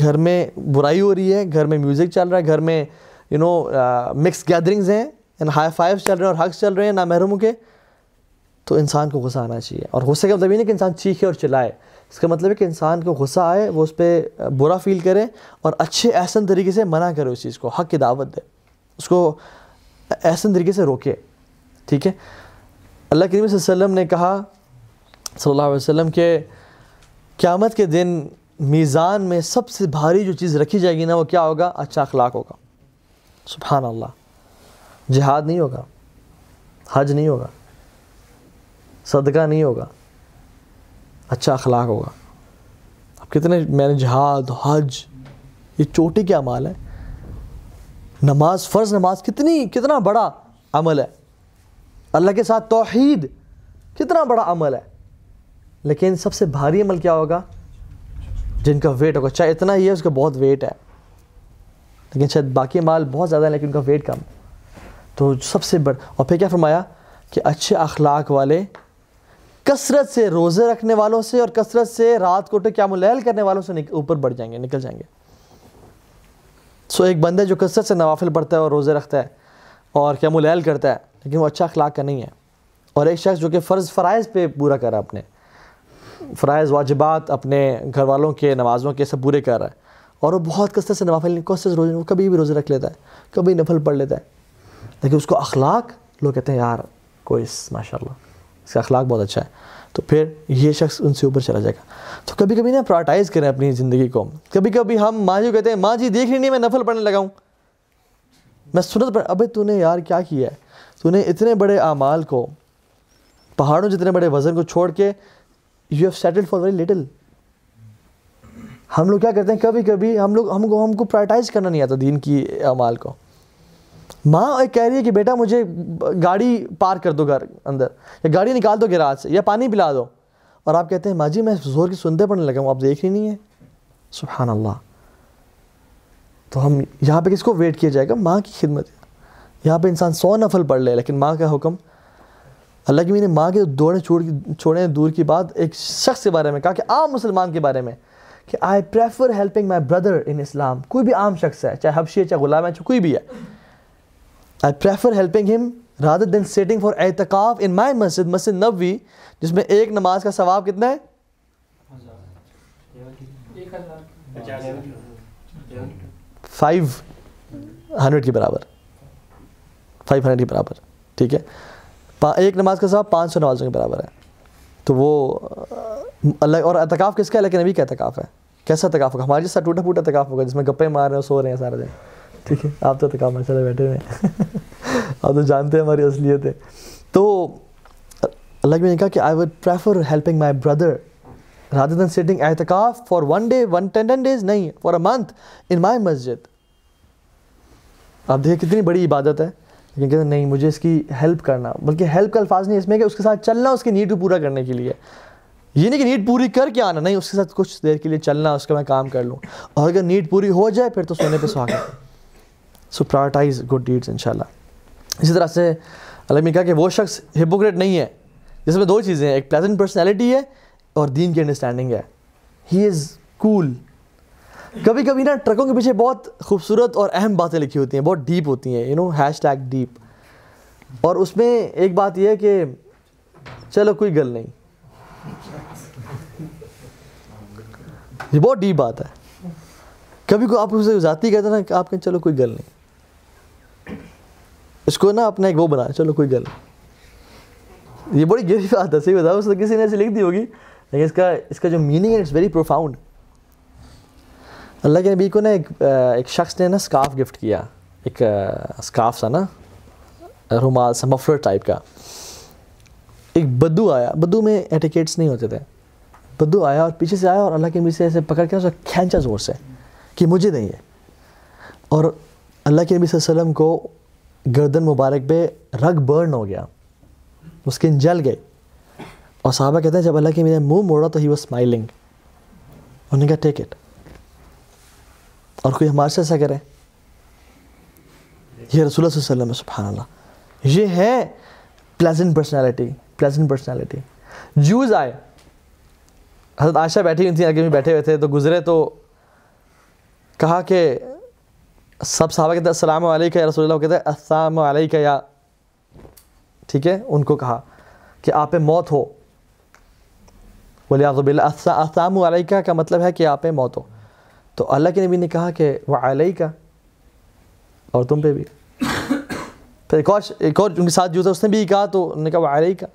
گھر میں برائی ہو رہی ہے، گھر میں میوزک چل رہا ہے، گھر میں یو نو مکس گیدرنگز ہیں۔ ہائی فائیوز چل رہے ہیں اور حقس چل رہے ہیں نامحرموں کے، تو انسان کو غصہ آنا چاہیے۔ اور غصے کا مطلب یہ نہیں کہ انسان چیخے اور چلائے۔ اس کا مطلب ہے کہ انسان کو غصہ آئے، وہ اس پہ برا فیل کرے اور اچھے احسن طریقے سے منع کرے اس چیز کو، حق کی دعوت دے۔ اس کو احسن طریقے سے روکے۔ ٹھیک ہے؟ اللہ کریم صلی اللہ علیہ وسلم نے کہا، صلی اللہ علیہ وسلم کہ قیامت کے دن میزان میں سب سے بھاری جو چیز رکھی جائے گی نا، وہ کیا ہوگا؟ اچھا اخلاق ہوگا۔ سبحان اللہ۔ جہاد نہیں ہوگا، حج نہیں ہوگا، صدقہ نہیں ہوگا اچھا اخلاق ہوگا۔ اب کتنے میں نے جہاد، حج، یہ چوٹی کیا عمال ہے؟ نماز، فرض نماز کتنی، کتنا بڑا عمل ہے؟ اللہ کے ساتھ توحید کتنا بڑا عمل ہے؟ لیکن سب سے بھاری عمل کیا ہوگا؟ جن کا ویٹ ہوگا، چاہے اتنا ہی ہے، اس کا بہت ویٹ ہے۔ لیکن شاید باقی مال بہت زیادہ ہے لیکن ان کا ویٹ کم ہے۔ تو سب سے بڑا اور پھر کیا فرمایا کہ اچھے اخلاق والے، کثرت سے روزے رکھنے والوں سے اور کثرت سے رات کو کیا ملیل کرنے والوں سے اوپر بڑھ جائیں گے، نکل جائیں گے۔ سو ایک بندہ جو کثرت سے نوافل پڑھتا ہے اور روزے رکھتا ہے اور کیا ملیل کرتا ہے، لیکن وہ اچھا اخلاق کا نہیں ہے۔ اور ایک شخص جو کہ فرض فرائض پہ پورا کر رہا ہے اپنے، فرائض، واجبات اپنے گھر والوں کے، نمازوں کے سب پورے کر رہا ہے اور وہ بہت کثرت سے نوافل کثرت روزے وہ کبھی بھی روزے رکھ لیتا ہے، کبھی نفل پڑھ لیتا ہے۔ لیکن اس کو اخلاق، لوگ کہتے ہیں، یار، کوئی ماشاء اللہ اس کا اخلاق بہت اچھا ہے۔ تو پھر یہ شخص ان سے اوپر چلا جائے گا۔ تو کبھی کبھی نا پرائٹائز کریں اپنی زندگی کو۔ کبھی کبھی ہم ماں جی کہتے ہیں ماں جی دیکھ رہی نہیں میں نفل پڑھنے لگا ہوں۔ میں سنت پر، ابھی تو نے یار کیا کیا ہے؟ تو نے اتنے بڑے اعمال کو، پہاڑوں جتنے بڑے وزن کو چھوڑ کے you have settled for very little ہم لوگ کیا کرتے ہیں؟ کبھی کبھی ہم لوگ، ہم کو ہم کو پرائٹائز کرنا نہیں آتا دین کی اعمال کو۔ ماں کہہ رہی ہے کہ بیٹا مجھے گاڑی پار کر دو گھر اندر، یا گاڑی نکال دو گراج سے، یا پانی پلا دو۔ اور آپ کہتے ہیں، ماں جی میں زور کی سنتے پڑھنے لگا ہوں، آپ دیکھ ہی نہیں ہیں؟ سبحان اللہ۔ تو ہم یہاں پہ کس کو ویٹ کیا جائے گا؟ ماں کی خدمت یہاں پہ انسان سو نفل پڑھ لے، لیکن ماں کا حکم، اللہ کی میں نے ماں کے دوڑے چھوڑ چھوڑے دور کی بات ایک شخص کے بارے میں، کہا کہ عام مسلمان کے بارے میں، کہ I prefer helping my brother in اسلام کوئی بھی عام شخص ہے، چاہے حبشی ہے، چاہے غلام ہے، چاہے کوئی بھی ہے۔ I prefer helping him rather than sitting for اعتکاف ان مائی مسجد مسجد نبوی جس میں ایک نماز کا ثواب کتنا ہے؟ فائیو ہنڈریڈ کے برابر. فائیو ہنڈریڈ کے برابر. ٹھیک ہے؟ ایک نماز کا ثواب پانچ سو نمازوں کے برابر ہے. تو وہ، اللہ، اور اعتکاف کس کا ہے؟ لیکن ابھی کیا اعتکاف ہے؟ کیسا اعتکاف ہوگا؟ ہمارے ساتھ ٹوٹا پھوٹا اعتکاف ہوگا جس میں گپے مار رہے ہیں سو رہے ہیں سارے دن. ٹھیک ہے، آپ تو اعتکاف ماشاء اللہ بیٹھے ہوئے ہیں۔ آپ تو جانتے ہیں ہماری اصلیت ہے۔ تو اللہ نے کہا کہ I would prefer helping my brother rather than sitting اعتکاف for one day one ten ten days نہیں for a month in my مسجد آپ دیکھیں کتنی بڑی عبادت ہے۔ لیکن کہتے ہیں، نہیں، مجھے اس کی ہیلپ کرنا۔ بلکہ ہیلپ کا الفاظ نہیں، اس میں کہ اس کے ساتھ چلنا، اس کی نیڈ کو پورا کرنے کے لیے۔ یہ نہیں کہ نیڈ پوری کر کے آنا، نہیں، اس کے ساتھ کچھ دیر کے لیے چلنا، اس کا میں کام کر لوں۔ اور اگر نیڈ پوری ہو جائے، پھر تو سونے پہ سہاگا سو پرائرٹائز گڈ ڈیڈس ان شاء اللہ اسی طرح سے اللہ نے کہا کہ وہ شخص ہپوکریٹ نہیں ہے۔ جس میں دو چیزیں ہیں، ایک پلیزنٹ پرسنالٹی ہے اور دین کی انڈرسٹینڈنگ ہے۔ ہی از کول کبھی کبھی نا ٹرکوں کے پیچھے بہت خوبصورت اور اہم باتیں لکھی ہوتی ہیں، بہت ڈیپ ہوتی ہیں you know hashtag deep اور اس میں ایک بات یہ ہے کہ چلو، کوئی گل نہیں۔ یہ بہت ڈیپ بات ہے۔ کبھی کوئی آپ اسے ذاتی کہتے ہیں نا کہ آپ کہیں چلو، کوئی گل نہیں۔ اس کو نا اپنا ایک وہ بنا چلو کوئی گل یہ بڑی گہری بات ہے، صحیح بتاؤ، اس کسی نے ایسے لکھ دی ہوگی۔ لیکن اس کا اس کا جو میننگ ہے اٹس ویری پروفاؤنڈ اللہ کے نبی کو نا ایک ایک شخص نے نا اسکارف گفٹ کیا۔ ایک اسکارف سا نا، رومال، سا مفلر ٹائپ کا۔ ایک بدو آیا، بدو میں ایٹیکیٹس نہیں ہوتے تھے۔ بدو آیا اور پیچھے سے آیا اور اللہ کے نبی سے ایسے پکڑ کے اسے کھینچا زور سے کہ مجھے دیں یہ اور اللہ کے نبی صلی اللہ علیہ وسلم کو گردن مبارک پہ رگ برن ہو گیا اسکن جل گئی۔ اور صحابہ کہتے ہیں، جب اللہ کے نبی نے منہ موڑا تو ہی وہ اسمائلنگ انہوں نے کہا ٹیک اٹ اور کوئی ہمارے سے ایسا کرے؟ یہ رسول اللہ صلی اللہ علیہ وسلم، سبحان اللہ۔ یہ ہے پلیزنٹ پرسنالٹی پلیزنٹ پرسنالٹی جوز آئے۔ حضرت عائشہ بیٹھی ہوئی تھیں، آگے میں بیٹھے ہوئے تھے، تو گزرے تو کہا کہ سب صحابہ کہتے ہیں، السلام علیکم یا رسول اللہ. کہتے ہیں، السلام علیکم یا ٹھیک ہے؟ ان کو کہا کہ آپ موت ہو۔ بولے آپ السلام علیکم کا مطلب ہے کہ آپ موت ہو۔ تو اللہ کے نبی نے کہا کہ وہ علیہ کا اور تم پہ بھی۔ پھر ایک اور ایک اور ان کے ساتھ جو تھا، اس نے بھی کہا، تو انہوں نے کہا وہ علیہ کا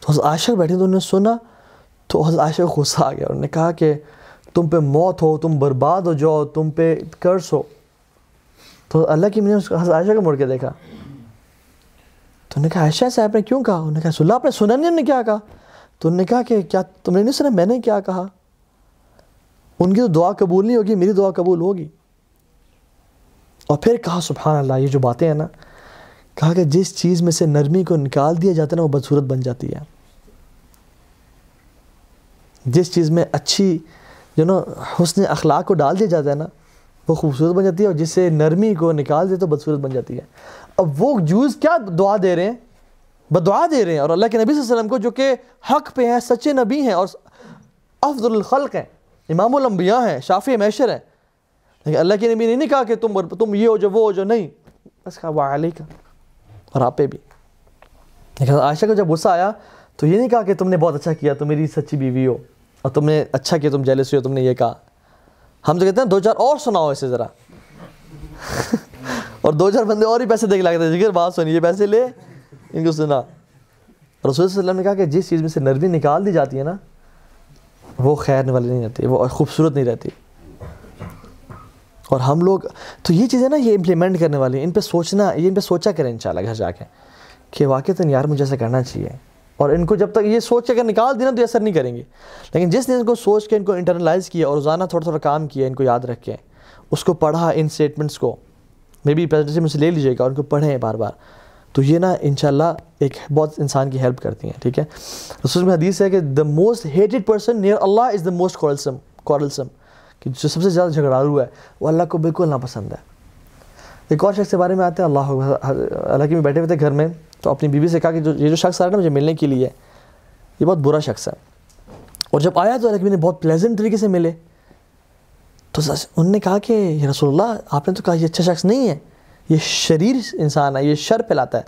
تو حضرت عائشہ بیٹھے تو انہوں نے سنا، تو حضرت عائشہ غصہ آ گیا۔ انہوں نے کہا کہ تم پہ موت ہو، تم برباد ہو جاؤ، تم پہ قرض ہو۔ تو اللہ کی میں نے حضرت عائشہ کو مڑ کے دیکھا۔ تو انہوں نے کہا، عائشہ صاحب نے کیوں کہا؟ انہوں نے کہا سلح آپ نے سنا نہیں انہوں نے کیا کہا؟ تو انہوں نے کہا کہ کیا تم نے نہیں سنا؟ میں نے کیا کہا۔ ان کی تو دعا قبول نہیں ہوگی، میری دعا قبول ہوگی۔ اور پھر کہا، سبحان اللہ، یہ جو باتیں ہیں نا، کہا کہ جس چیز میں سے نرمی کو نکال دیا جاتا ہے نا، وہ بدصورت بن جاتی ہے۔ جس چیز میں اچھی جو نا حسن اخلاق کو ڈال دیا جاتا ہے نا، وہ خوبصورت بن جاتی ہے اور جس سے نرمی کو نکال دے تو بدصورت بن جاتی ہے۔ اب وہ جوز کیا دعا دے رہے ہیں؟ بدعا دے رہے ہیں اور اللہ کے نبی صلی اللہ علیہ وسلم کو جو کہ حق پہ ہیں، سچے نبی ہیں اور افضل الخلق ہیں۔ امام الانبیاء ہیں شافی میشر ہیں۔ لیکن اللہ کے نبی نے نہیں کہا کہ تم تم یہ ہو جو وہ ہو جو نہیں۔ بس کہا وہ علی کا اور آپ پہ بھی۔ لیکن عائشہ کو جب غصہ آیا تو یہ نہیں کہا کہ تم نے بہت اچھا کیا، تم میری سچی بیوی ہو۔ اور تم نے اچھا کیا، تم جیلس ہوئی ہو تم نے یہ کہا۔ ہم تو کہتے ہیں، دو چار اور سناؤ اسے ذرا۔ اور دو چار بندے اور ہی پیسے دیکھ لگتے ہیں۔ جگر، بات سنی، یہ پیسے لے، ان کو سنا۔ رسول صلی اللہ علیہ وسلم نے کہا کہ جس چیز میں سے نرمی نکال دی جاتی ہے نا، وہ خیر والی نہیں رہتی، وہ خوبصورت نہیں رہتی۔ اور ہم لوگ، تو یہ چیزیں نا، یہ امپلیمنٹ کرنے والی ہیں۔ ان پہ سوچنا، یہ ان پہ سوچا کریں ان شاء اللہ گھر جا کے کہ واقع یار، مجھے ایسا کرنا چاہیے۔ اور ان کو جب تک یہ سوچ کے اگر نکال دینا تو یہ اثر نہیں کریں گے۔ لیکن جس نے ان کو سوچ کے ان کو انٹرنلائز کیا اور روزانہ تھوڑا تھوڑا کام کیا، ان کو یاد رکھیں۔ اس کو پڑھا ان اسٹیٹمنٹس کو۔ مے بی پریزنٹیشن میں سے لے لیجیے گا ان کو پڑھیں بار بار۔ تو یہ نا انشاءاللہ ایک بہت انسان کی ہیلپ کرتی ہیں، ٹھیک ہے؟ رسول میں حدیث ہے کہ the most hated person near Allah is the most quarrelsome quarrelsome کہ جو سب سے زیادہ جھگڑالو ہے، وہ اللہ کو بالکل ناپسند ہے۔ ایک اور شخص کے بارے میں آتے ہیں، اللہ اللہ کے میں بیٹھے ہوئے تھے گھر میں، تو اپنی بیوی سے کہا کہ جو، یہ جو شخص آ رہا ہے نا مجھے ملنے کے لیے، یہ بہت برا شخص ہے۔ اور جب آیا تو اللہ نے بہت پلیزنٹ طریقے سے ملے۔ تو انہوں نے کہا کہ یہ رسول اللہ، آپ نے تو کہا یہ اچھا شخص نہیں ہے، یہ شریر انسان ہے، یہ شر پھیلاتا ہے۔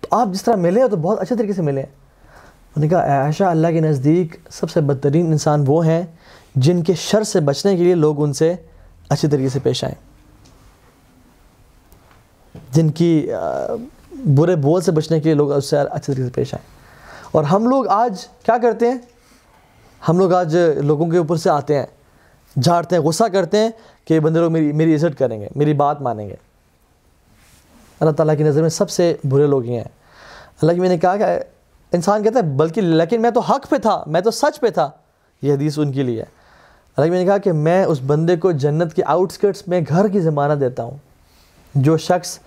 تو آپ جس طرح ملے ہو تو بہت اچھے طریقے سے ملے۔ انہوں نے کہا عائشہ، اللہ کے نزدیک سب سے بدترین انسان وہ ہیں، جن کے شر سے بچنے کے لیے لوگ ان سے اچھے طریقے سے پیش آئیں۔ جن کی برے بول سے بچنے کے لیے لوگ اس سے اچھے طریقے سے پیش آئیں۔ اور ہم لوگ آج کیا کرتے ہیں؟ ہم لوگ آج لوگوں کے اوپر سے آتے ہیں، جھاڑتے ہیں، غصہ کرتے ہیں کہ بندے لوگ میری میری عزت کریں گے، میری بات مانیں گے۔ اللہ تعالیٰ کی نظر میں سب سے برے لوگ ہی ہیں۔ اللہ کی میں نے کہا کہ انسان کہتا ہے، بلکہ لیکن میں تو حق پہ تھا، میں تو سچ پہ تھا۔ یہ حدیث ان کے لیے اللہ کی میں نے کہا کہ میں اس بندے کو جنت کے آؤٹسکرٹس میں گھر کی ضمانت دیتا ہوں۔ جو شخص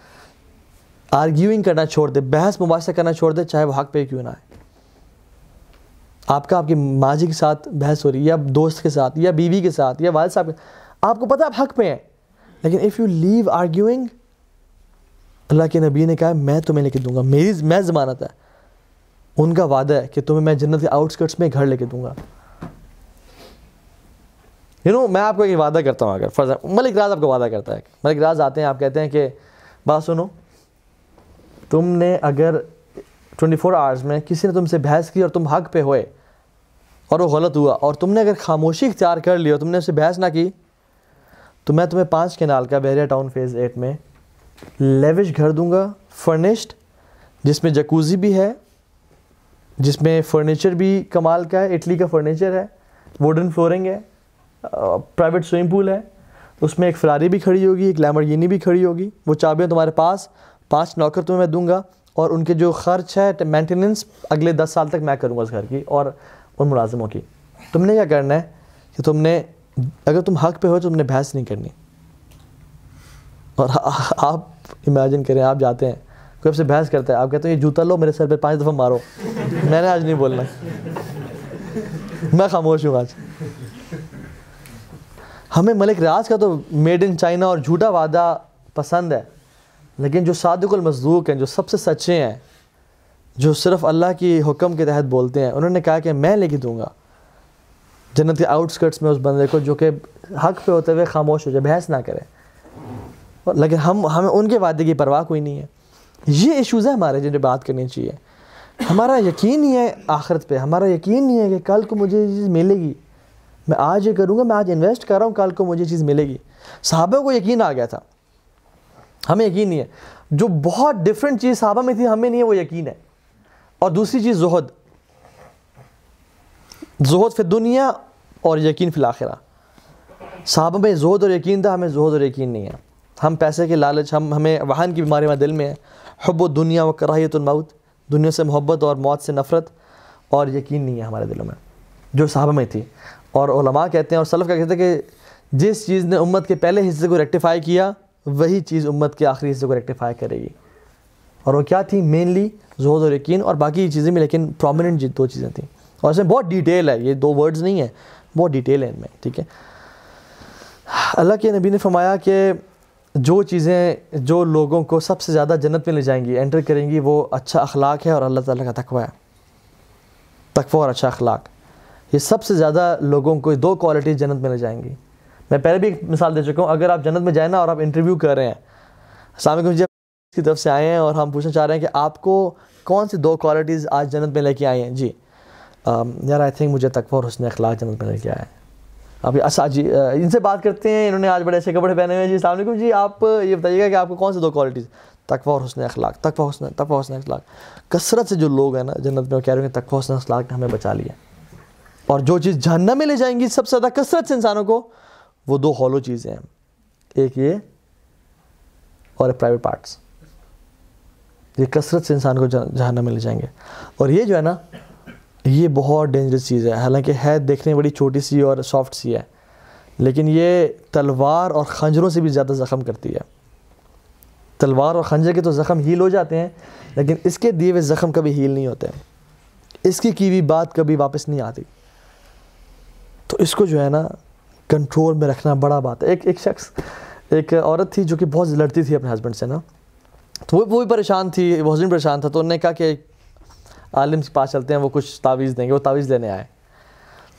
آرگیوئنگ کرنا چھوڑ دے، بحث مباحثہ کرنا چھوڑ دے، چاہے وہ حق پہ کیوں نہ آئے۔ آپ کا، آپ کی ماں جی کے ساتھ بحث ہو رہی ہے، یا دوست کے ساتھ، یا بیوی کے ساتھ، یا والد صاحب کے آپ کو پتہ آپ حق پہ ہیں۔ لیکن اف یو لیو آرگیوئنگ اللہ کے نبی نے کہا میں تمہیں لے کے دوں گا۔ میری، میں ضمانت ہے۔ ان کا وعدہ ہے کہ تمہیں میں جنت کے آؤٹسکرٹس میں گھر لے کے دوں گا۔ یو نو میں آپ کو ایک وعدہ کرتا ہوں اگر فرض ملک راز آپ کو وعدہ کرتا ہے ملک راز آتے ہیں، آپ کہتے ہیں کہ، بات سنو، تم نے اگر ٹوئنٹی فور آورس میں کسی نے تم سے بحث کی اور تم حق پہ ہوئے اور وہ غلط ہوا اور تم نے اگر خاموشی اختیار کر لی اور تم نے اس سے بحث نہ کی، تو میں تمہیں پانچ کنال کا بحریہ ٹاؤن فیز ایٹ میں لیوش گھر دوں گا فرنشڈ جس میں جکوزی بھی ہے، جس میں فرنیچر بھی کمال کا ہے، اٹلی کا فرنیچر ہے ووڈن فلورنگ ہے۔ پرائیویٹ سوئمنگ پول ہے۔ اس میں ایک فراری بھی کھڑی ہوگی، ایک لیمرگینی بھی کھڑی ہوگی۔ وہ چابیاں تمہارے پاس، پانچ نوکر تمہیں میں دوں گا۔ اور ان کے جو خرچ ہے مینٹیننس اگلے دس سال تک میں کروں گا اس گھر کی اور ان ملازموں کی۔ تم نے کیا کرنا ہے کہ تم نے، اگر تم حق پہ ہو تو تم نے بحث نہیں کرنی۔ اور آپ امیجن کریں، آپ جاتے ہیں، کوئی آپ سے بحث کرتا ہے، آپ کہتے ہیں، یہ جوتا لو، میرے سر پہ پانچ دفعہ مارو۔ میں نے آج نہیں بولنا۔ میں خاموش ہوں آج۔ ہمیں ملک ریاض کا تو میڈ ان چائنا اور جھوٹا وعدہ پسند ہے، لیکن جو صادق المصدوق ہیں، جو سب سے سچے ہیں، جو صرف اللہ کی حکم کے تحت بولتے ہیں، انہوں نے کہا کہ میں لے کے دوں گا۔ جنت کے آؤٹسکرٹس میں اس بندے کو جو کہ حق پہ ہوتے ہوئے خاموش ہو جائے، بحث نہ کرے۔ لیکن ہم، ہمیں ان کے وعدے کی پرواہ کوئی نہیں ہے۔ یہ ایشوز ہیں ہمارے جنہیں بات کرنی چاہیے۔ ہمارا یقین نہیں ہے آخرت پہ، ہمارا یقین نہیں ہے کہ کل کو مجھے یہ چیز ملے گی۔ میں آج یہ کروں گا، میں آج انویسٹ کر رہا ہوں، کل کو مجھے چیز ملے گی۔ صحابہ کو یقین آ گیا تھا۔ ہمیں یقین نہیں ہے۔ جو بہت ڈفرینٹ چیز صحابہ میں تھی، ہمیں نہیں ہے، وہ یقین ہے۔ اور دوسری چیز زہد۔ زہد فی دنیا اور یقین فی الآخرہ صحابہ میں زہد اور یقین تھا، ہمیں زہد اور یقین نہیں ہے۔ ہم پیسے کے لالچ، ہم، ہمیں وہن کی بیماری میں دل میں ہے۔ حب و دنیا و کراہیت الموت۔ دنیا سے محبت اور موت سے نفرت۔ اور یقین نہیں ہے ہمارے دلوں میں۔ جو صحابہ میں تھی۔ اور علماء کہتے ہیں اور سلف کا کہتے ہیں کہ جس چیز نے امت کے پہلے حصے کو ریکٹیفائی کیا، وہی چیز امت کے آخری حصے کو ریکٹیفائی کرے گی۔ اور وہ کیا تھی؟ مینلی زہد اور یقین اور باقی چیزیں بھی، لیکن پرومیننٹ دو چیزیں تھیں۔ اور اس میں بہت ڈیٹیل ہے، یہ دو ورڈز نہیں ہیں، بہت ڈیٹیل ہے ان میں، ٹھیک ہے؟ اللہ کے نبی نے فرمایا کہ جو چیزیں، جو لوگوں کو سب سے زیادہ جنت میں لے جائیں گی انٹر کریں گی، وہ اچھا اخلاق ہے اور اللہ تعالیٰ کا تقوی ہے۔ تقوی اور اچھا اخلاق۔ یہ سب سے زیادہ لوگوں کو دو کوالٹی جنت میں لے جائیں گی۔ میں پہلے بھی ایک مثال دے چکا ہوں، اگر آپ جنت میں جائیں نا اور آپ انٹرویو کر رہے ہیں، السلام علیکم جی کی طرف سے آئے ہیں اور ہم پوچھنا چاہ رہے ہیں کہ آپ کو کون سی دو کوالٹیز آج جنت میں لے کے آئے ہیں؟ جی یار آئی تھنک مجھے تقوی اور حسن اخلاق جنت میں لے کے آئے ہیں۔ ابھی اچھا جی ان سے بات کرتے ہیں، انہوں نے آج بڑے اچھے کپڑے پہنے ہوئے جی السلام علیکم جی آپ یہ بتائیے گا کہ آپ کو کون سے دو کوالٹیز تقوی اور حسن اخلاق، تقوی حسن تقوی حسن اخلاق۔ کثرت سے جو لوگ ہیں نا جنت میں، وہ کہہ رہے ہیں تقوی حسن اخلاق نے ہمیں بچا لیا۔ اور جو چیز جہنم میں لے جائیں گی سب سے زیادہ کثرت سے انسانوں کو، وہ دو ہولو چیزیں ہیں۔ ایک یہ اور پرائیویٹ پارٹس یہ کثرت سے انسان کو جہنم میں لے جائیں گے۔ اور یہ جو ہے نا، یہ بہت ڈینجرس چیز ہے۔ حالانکہ ہے دیکھنے بڑی چھوٹی سی اور سافٹ سی ہے۔ لیکن یہ تلوار اور خنجروں سے بھی زیادہ زخم کرتی ہے۔ تلوار اور خنجر کے تو زخم ہیل ہو جاتے ہیں، لیکن اس کے دیے ہوئے زخم کبھی ہیل نہیں ہوتے۔ اس کی کی ہوئی بات کبھی واپس نہیں آتی۔ تو اس کو جو ہے نا کنٹرول میں رکھنا بڑا بات ہے۔ ایک ایک شخص، ایک عورت تھی جو کہ بہت لڑتی تھی اپنے ہسبینڈ سے نا۔ تو وہ بھی پریشان تھی، وہ حسین پریشان تھا۔ تو انہوں نے کہا کہ عالم کے پاس چلتے ہیں، وہ کچھ تعویذ دیں گے، وہ تعویذ لینے آئے۔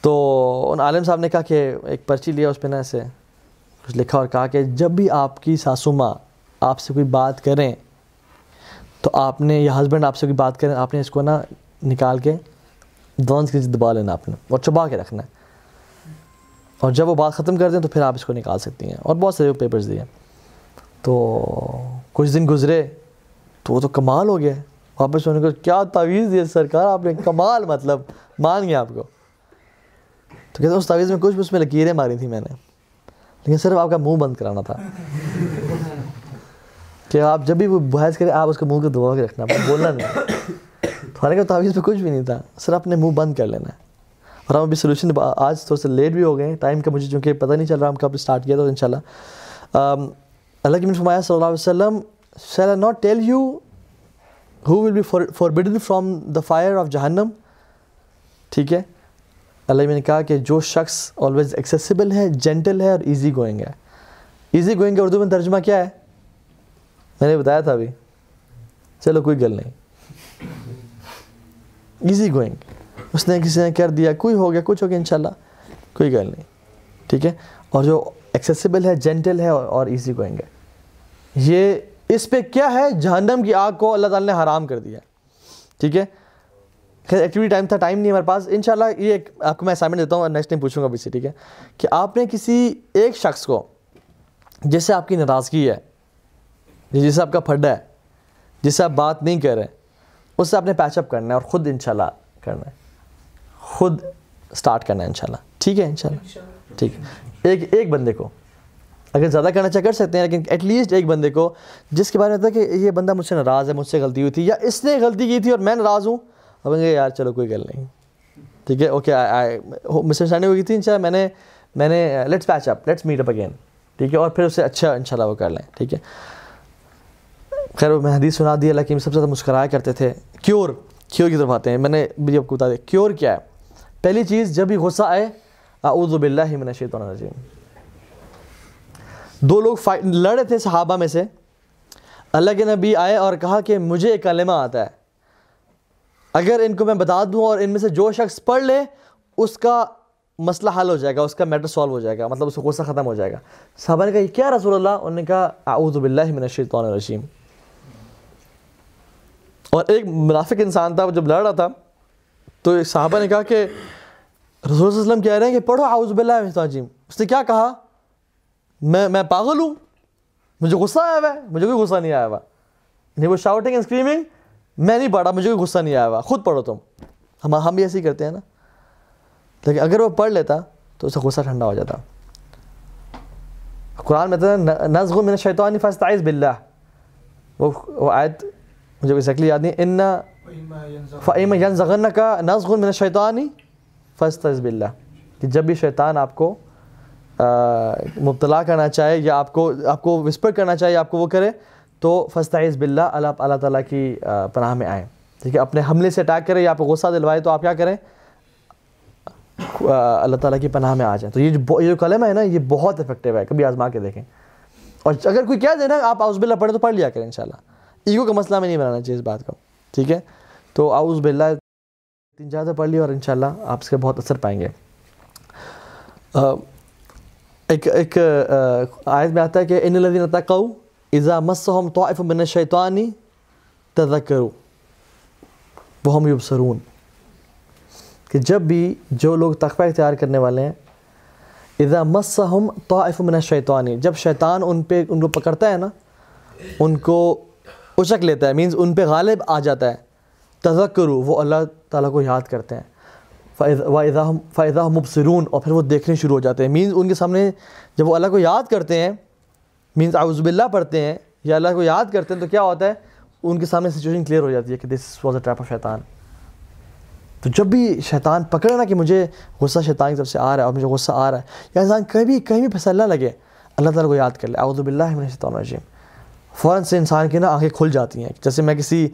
تو ان عالم صاحب نے کہا کہ ایک پرچی لیا اس پہ نا ایسے، کچھ لکھا اور کہا کہ جب بھی آپ کی ساسو ماں آپ سے کوئی بات کریں، تو آپ نے یا ہسبینڈ آپ سے کوئی بات کریں، آپ نے اس کو نا نکال کے دونس کے دبا لینا آپ نے اور چبا کے رکھنا۔ ہے اور جب وہ بات ختم کر دیں تو پھر آپ اس کو نکال سکتی ہیں اور بہت سارے پیپرز دیے تو کچھ دن گزرے تو وہ تو کمال ہو گیا۔ واپس ہونے کو کیا تعویذ دیا سرکار، آپ نے کمال مطلب مان گیا آپ کو۔ تو کہتے ہیں، اس تعویذ میں کچھ بھی اس میں لکیریں ماری تھیں میں نے۔ لیکن صرف آپ کا منہ بند کرانا تھا۔ کہ آپ جب بھی وہ بحث کریں، آپ اس کو منہ کو دبا کے رکھنا، بولنا نہیں۔ تو کہ تعویذ پہ کچھ بھی نہیں تھا، صرف اپنے منہ بند کر لینا۔ ہے اور ہم ابھی سولوشن آج تھوڑا سا لیٹ بھی ہو گئے ٹائم کا مجھے چونکہ پتہ نہیں چل رہا، ہم کب اسٹارٹ کیا تھا ان شاء اللہ اللہ کی فرمایا صلی اللہ علیہ وسلم shall I not tell you who will be forbidden from the fire of جہنم ٹھیک ہے۔ اللہ میں نے کہا کہ جو شخص آلویز ایکسیسیبل ہے جینٹل ہے اور ایزی گوئنگ ہے۔ ایزی گوئنگ کا اردو میں ترجمہ کیا ہے؟ میں نے بتایا تھا ابھی۔ چلو، کوئی گل نہیں۔ ایزی گوئنگ اس نے کسی نے کر دیا، کوئی ہو گیا، کچھ ہو گیا، انشاءاللہ، کوئی گل نہیں۔ ٹھیک ہے؟ اور جو ایکسیسیبل ہے جینٹل ہے، اور ایزی گوئنگ ہے۔ یہ اس پہ کیا ہے؟ جہنم کی آگ کو اللہ تعالیٰ نے حرام کر دیا۔ ٹھیک ہے؟ خیر ایکٹیویٹی ٹائم تھا ٹائم نہیں ہمارے پاس۔ انشاءاللہ، یہ ایک آپ کو میں اسائنمنٹ دیتا ہوں اور نیکسٹ ٹائم پوچھوں گا ابھی سے ٹھیک ہے؟ کہ آپ نے کسی ایک شخص کو، جس سے آپ کی ناراضگی ہے، جس سے آپ کا پھڈا ہے، جس سے آپ بات نہیں کر رہے، اس سے آپ نے پیچ اپ کرنا ہے اور خود انشاءاللہ کرنا ہے۔ خود اسٹارٹ کرنا ہے انشاءاللہ۔ ٹھیک ہے انشاءاللہ۔ ٹھیک۔ ہے ایک ایک بندے کو اگر زیادہ کرنا چاہے کر سکتے ہیں، لیکن ایٹ لیسٹ ایک بندے کو جس کے بارے میں ہوتا ہے کہ یہ بندہ مجھ سے ناراض ہے، مجھ سے غلطی ہوئی تھی، یا اس نے غلطی کی تھی اور میں ناراض ہوں، اب گے یار چلو کوئی گل نہیں۔ ٹھیک ہے؟ اوکے مس انڈرسٹینڈنگ ہوئی تھی انشاء میں نے میں نے let's patch up let's meet up again ٹھیک ہے؟ اور پھر اسے اچھا ان شاء اللہ وہ کر لیں۔ ٹھیک ہے؟ خیر میں حدیث سنا دی، اللہ کی سب سے زیادہ مسکرایا کرتے تھے۔ کیور کیور کی طرف آتے ہیں۔ میں نے بھی آپ کو بتا دیا کیور کیا ہے؟ پہلی چیز، جب بھی غصہ آئے، اعوذ باللہ من الشیطان الرجیم۔ دو لوگ لڑے تھے صحابہ میں سے۔ اللہ کے نبی آئے اور کہا کہ مجھے ایک کلمہ آتا ہے۔ اگر ان کو میں بتا دوں اور ان میں سے جو شخص پڑھ لے، اس کا مسئلہ حل ہو جائے گا، اس کا میٹر سالو ہو جائے گا مطلب اس کا غصہ ختم ہو جائے گا۔ صحابہ نے کہا، یہ کیا رسول اللہ؟ انہوں نے کہا، اعوذ باللہ من الشیطان الرجیم۔ اور ایک منافق انسان تھا، وہ جب لڑ رہا تھا تو صحابہ نے کہا کہ رسول اللہ علیہ وسلم کہہ رہے ہیں کہ پڑھو اعوذ باللہ من اس نے کیا کہا؟ میں میں پاگل ہوں؟ مجھے غصہ آیا ہوا ہے؟ مجھے کوئی غصہ نہیں آیا ہوا۔ نہیں وہ شاؤٹنگ اینڈ اسکریمنگ میں نہیں پڑھا، مجھے کوئی غصہ نہیں آیا ہوا۔ خود پڑھو تم۔ ہم ہم بھی ایسے ہی کرتے ہیں نا۔ لیکن اگر وہ پڑھ لیتا تو اسے غصہ ٹھنڈا ہو جاتا۔ قرآن میں تو نزغ من الشیطان فاستعذ باللہ۔ وہ وہ آیت مجھے ایگزیکٹلی یاد نہیں۔ ان فعیم ینزغن کا نزغ من الشیطان فاستعذ باللہ کہ جب بھی شیطان آپ کو مبتلا کرنا چاہے یا آپ کو آپ کو وسپر کرنا چاہے آپ کو وہ کرے، تو فستعیز باللہ اللہ اللہ تعالیٰ کی پناہ میں آئیں۔ ٹھیک ہے، اپنے حملے سے اٹیک کرے یا آپ کو غصہ دلوائے تو آپ کیا کریں؟ اللہ تعالیٰ کی پناہ میں آ جائیں۔ تو یہ جو یہ جو کلمہ ہے نا، یہ بہت افیکٹو ہے۔ کبھی آزما کے دیکھیں۔ اور اگر کوئی کہہ دے نا، آپ آؤز بلّہ پڑھیں تو پڑھ لیا کریں انشاءاللہ۔ ایگو کا مسئلہ میں نہیں بنانا چاہیے اس بات کو۔ ٹھیک ہے؟ تو آؤز بلّہ تین چار پڑھ لی اور انشاءاللہ آپ اس کے بہت اثر پائیں گے۔ ایک ایک آیت میں آتا ہے کہ ان الذین تقوا اذا مسهم طائف من الشیطان تذکروا وهم یبصرون۔ کہ جب بھی جو لوگ تقوی اختیار کرنے والے ہیں، اذا مسهم طائف من الشیطان، جب شیطان ان پہ، ان کو پکڑتا ہے نا، ان کو اچک لیتا ہے مینز ان پہ غالب آ جاتا ہے۔ تذکروا، وہ اللہ تعالیٰ کو یاد کرتے ہیں۔ فائدہ مبصرون، اور پھر وہ دیکھنے شروع ہو جاتے ہیں۔ مینز ان کے سامنے جب وہ اللہ کو یاد کرتے ہیں مینس آؤز باللہ پڑھتے ہیں، یا اللہ کو یاد کرتے ہیں، تو کیا ہوتا ہے؟ ان کے سامنے سچویشن کلیئر ہو جاتی ہے کہ this was a trap of شیطان۔ تو جب بھی شیطان پکڑے نا کہ مجھے غصہ شیطان کی طرف سے آ رہا ہے اور مجھے غصہ آ رہا ہے، یا انسان کبھی کہیں بھی پھنسا لگے، اللہ تعالیٰ کو یاد کر لے۔ اعوذ باللہ من الشیطان الرجیم۔ فوراً سے انسان کی نا آنکھیں کھل جاتی ہیں۔ جیسے میں کسی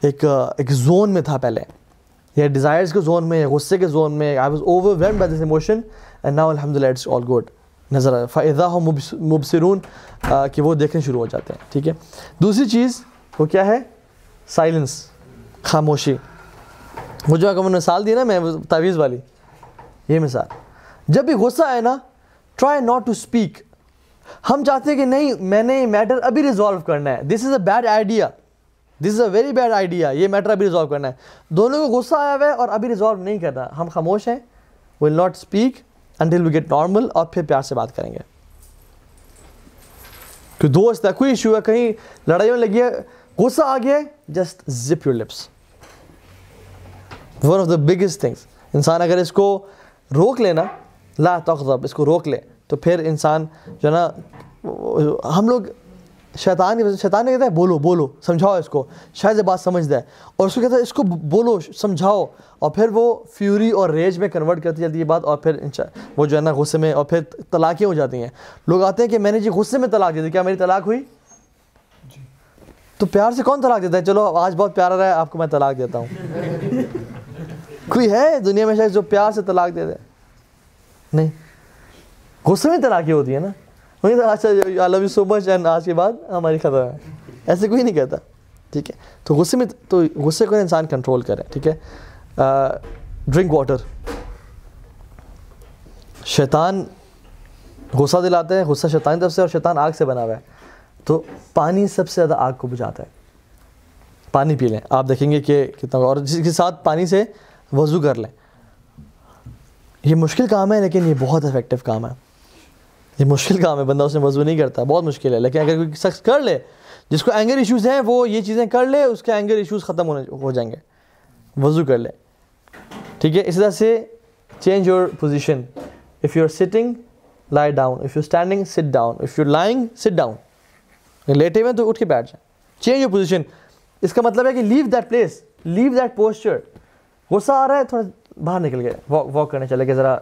ایک ایک زون میں تھا پہلے۔ یا ڈیزائرس کے زون میں، یا غصے کے زون میں۔ I was overwhelmed by this emotion and now الحمد للہ اٹس آل گڈ نظر آئے فائدہ ہو مبصرون کہ وہ دیکھنے شروع ہو جاتے ہیں، ٹھیک ہے؟ دوسری چیز، وہ کیا ہے؟ سائلنس خاموشی۔ وہ جو اگر مثال دی نا، میں تعویذ والی، یہ مثال۔ جب بھی غصہ آئے نا ٹرائی ناٹ ٹو اسپیک ہم چاہتے ہیں کہ نہیں، میں نے یہ میٹر ابھی ریزالو کرنا ہے۔ This is a bad idea this is a very bad idea یہ میٹر ابھی ریزالو کرنا ہے. دونوں کو غصہ آیا ہوا ہے اور ابھی ریزالو نہیں کرنا ہم خاموش ہیں. Will not speak until we get normal اور پھر پیار سے بات کریں گے. کہ دوست ہے، کوئی ایشو ہے، کہیں لڑائیوں لگی ہے، غصہ آ گیا just zip your lips one of the biggest things انسان اگر اس کو روک لینا لا تغضب اس کو روک لے، تو پھر انسان جو ہے نا، ہم لوگ شیطان شیطان نے کہتا ہے بولو بولو سمجھاؤ اس کو. شاید یہ بات سمجھ دے۔ اور اس کو کہتا ہے اس کو بولو سمجھاؤ. اور پھر وہ فیوری اور ریج میں کنورٹ کرتی جاتی ہے بات اور پھر وہ جو ہے نا غصے میں اور پھر طلاقیں ہو جاتی ہیں۔ لوگ آتے ہیں کہ میں نے جی غصے میں طلاق دی تھی کیا میری طلاق ہوئی؟ جی۔ تو پیار سے کون طلاق دیتا ہے؟ چلو آج بہت پیارا رہا ہے آپ کو میں طلاق دیتا ہوں۔ کوئی ہے دنیا میں شاید جو پیار سے طلاق دے دے؟ نہیں۔ غصے میں طلاقیں ہوتی ہیں نا۔ اچھا آئی love you so much and آج کے بعد ہماری خطرہ ہے۔ ایسے کوئی نہیں کہتا، ٹھیک ہے؟ تو غصے میں، تو غصے کو انسان کنٹرول کرے، ٹھیک ہے؟ ڈرنک واٹر شیطان غصہ دلاتے ہیں غصہ شیطان طرف سے اور شیطان آگ سے بنا ہوا ہے۔ تو پانی سب سے زیادہ آگ کو بجھاتا ہے۔ پانی پی لیں۔ آپ دیکھیں گے کہ کتنا اور جس کے ساتھ پانی سے وضو کر لیں۔ یہ مشکل کام ہے، لیکن یہ بہت افیکٹو کام ہے۔ یہ مشکل کام ہے، بندہ اس میں وضو نہیں کرتا، بہت مشکل ہے، لیکن اگر کوئی شخص کر لے، جس کو اینگر ایشوز ہیں، وہ یہ چیزیں کر لے، اس کے اینگر ایشوز ختم ہونے ہو جائیں گے۔ وضو کر لے۔ ٹھیک ہے اس طرح سے change your position if you are sitting lie down if you standing sit down if you lying sit down لیٹے ہوئے تو اٹھ کے بیٹھ جائیں۔ چینج یور پوزیشن اس کا مطلب ہے کہ leave that place leave that posture غصہ آ رہا ہے، تھوڑا باہر نکل گئے واک کرنے چلے گئے ذرا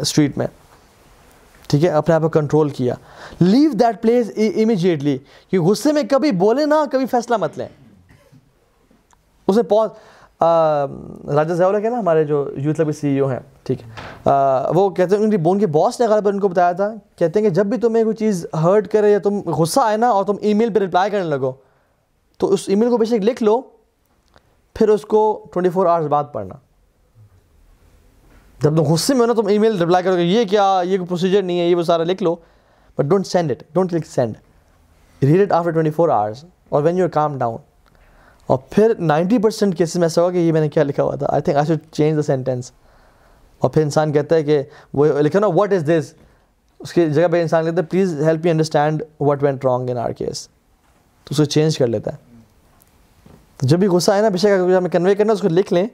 اسٹریٹ میں۔ ٹھیک ہے، اپنے آپ کو کنٹرول کیا۔ لیو دیٹ پلیس امیجیٹلی کہ غصے میں کبھی بولے نہ، کبھی فیصلہ مت لیں۔ اس میں پوز راجا زیولہ کے نا، ہمارے جو یوتھ لبی سی ای او ہیں، ٹھیک ہے۔ وہ کہتے ہیں، ان کی بون کے باس نے اگر ان کو بتایا تھا۔ کہتے ہیں کہ جب بھی تمہیں کوئی چیز ہرٹ کرے یا تم غصہ آئے نا اور تم ای میل پہ رپلائی کرنے لگو، تو اس ای میل کو بے شک لکھ لو، پھر اس کو ٹوئنٹی فور آورس بعد پڑھنا۔ جب تم غصے میں ہو نا، تم ای میل رپلائی کرو گے، یہ کیا، یہ کوئی پروسیجر نہیں ہے، یہ وہ سارا لکھ لو۔ But don't send it don't click send read it after twenty four hours اور when you are calm down اور پھر نائنٹی پرسینٹ کیسز میں ایسا ہوگا کہ یہ میں نے کیا لکھا ہوا تھا۔ I think I should change the sentence اور پھر انسان کہتا ہے کہ وہ لکھا نا واٹ از دس اس کی جگہ پہ انسان کہتا ہے please help you understand what went wrong in our case تو اس کو چینج کر لیتا ہے۔ تو جب بھی غصہ آئے نا، بے شک ہمیں کنوے کرنا اس کو لکھ لیں۔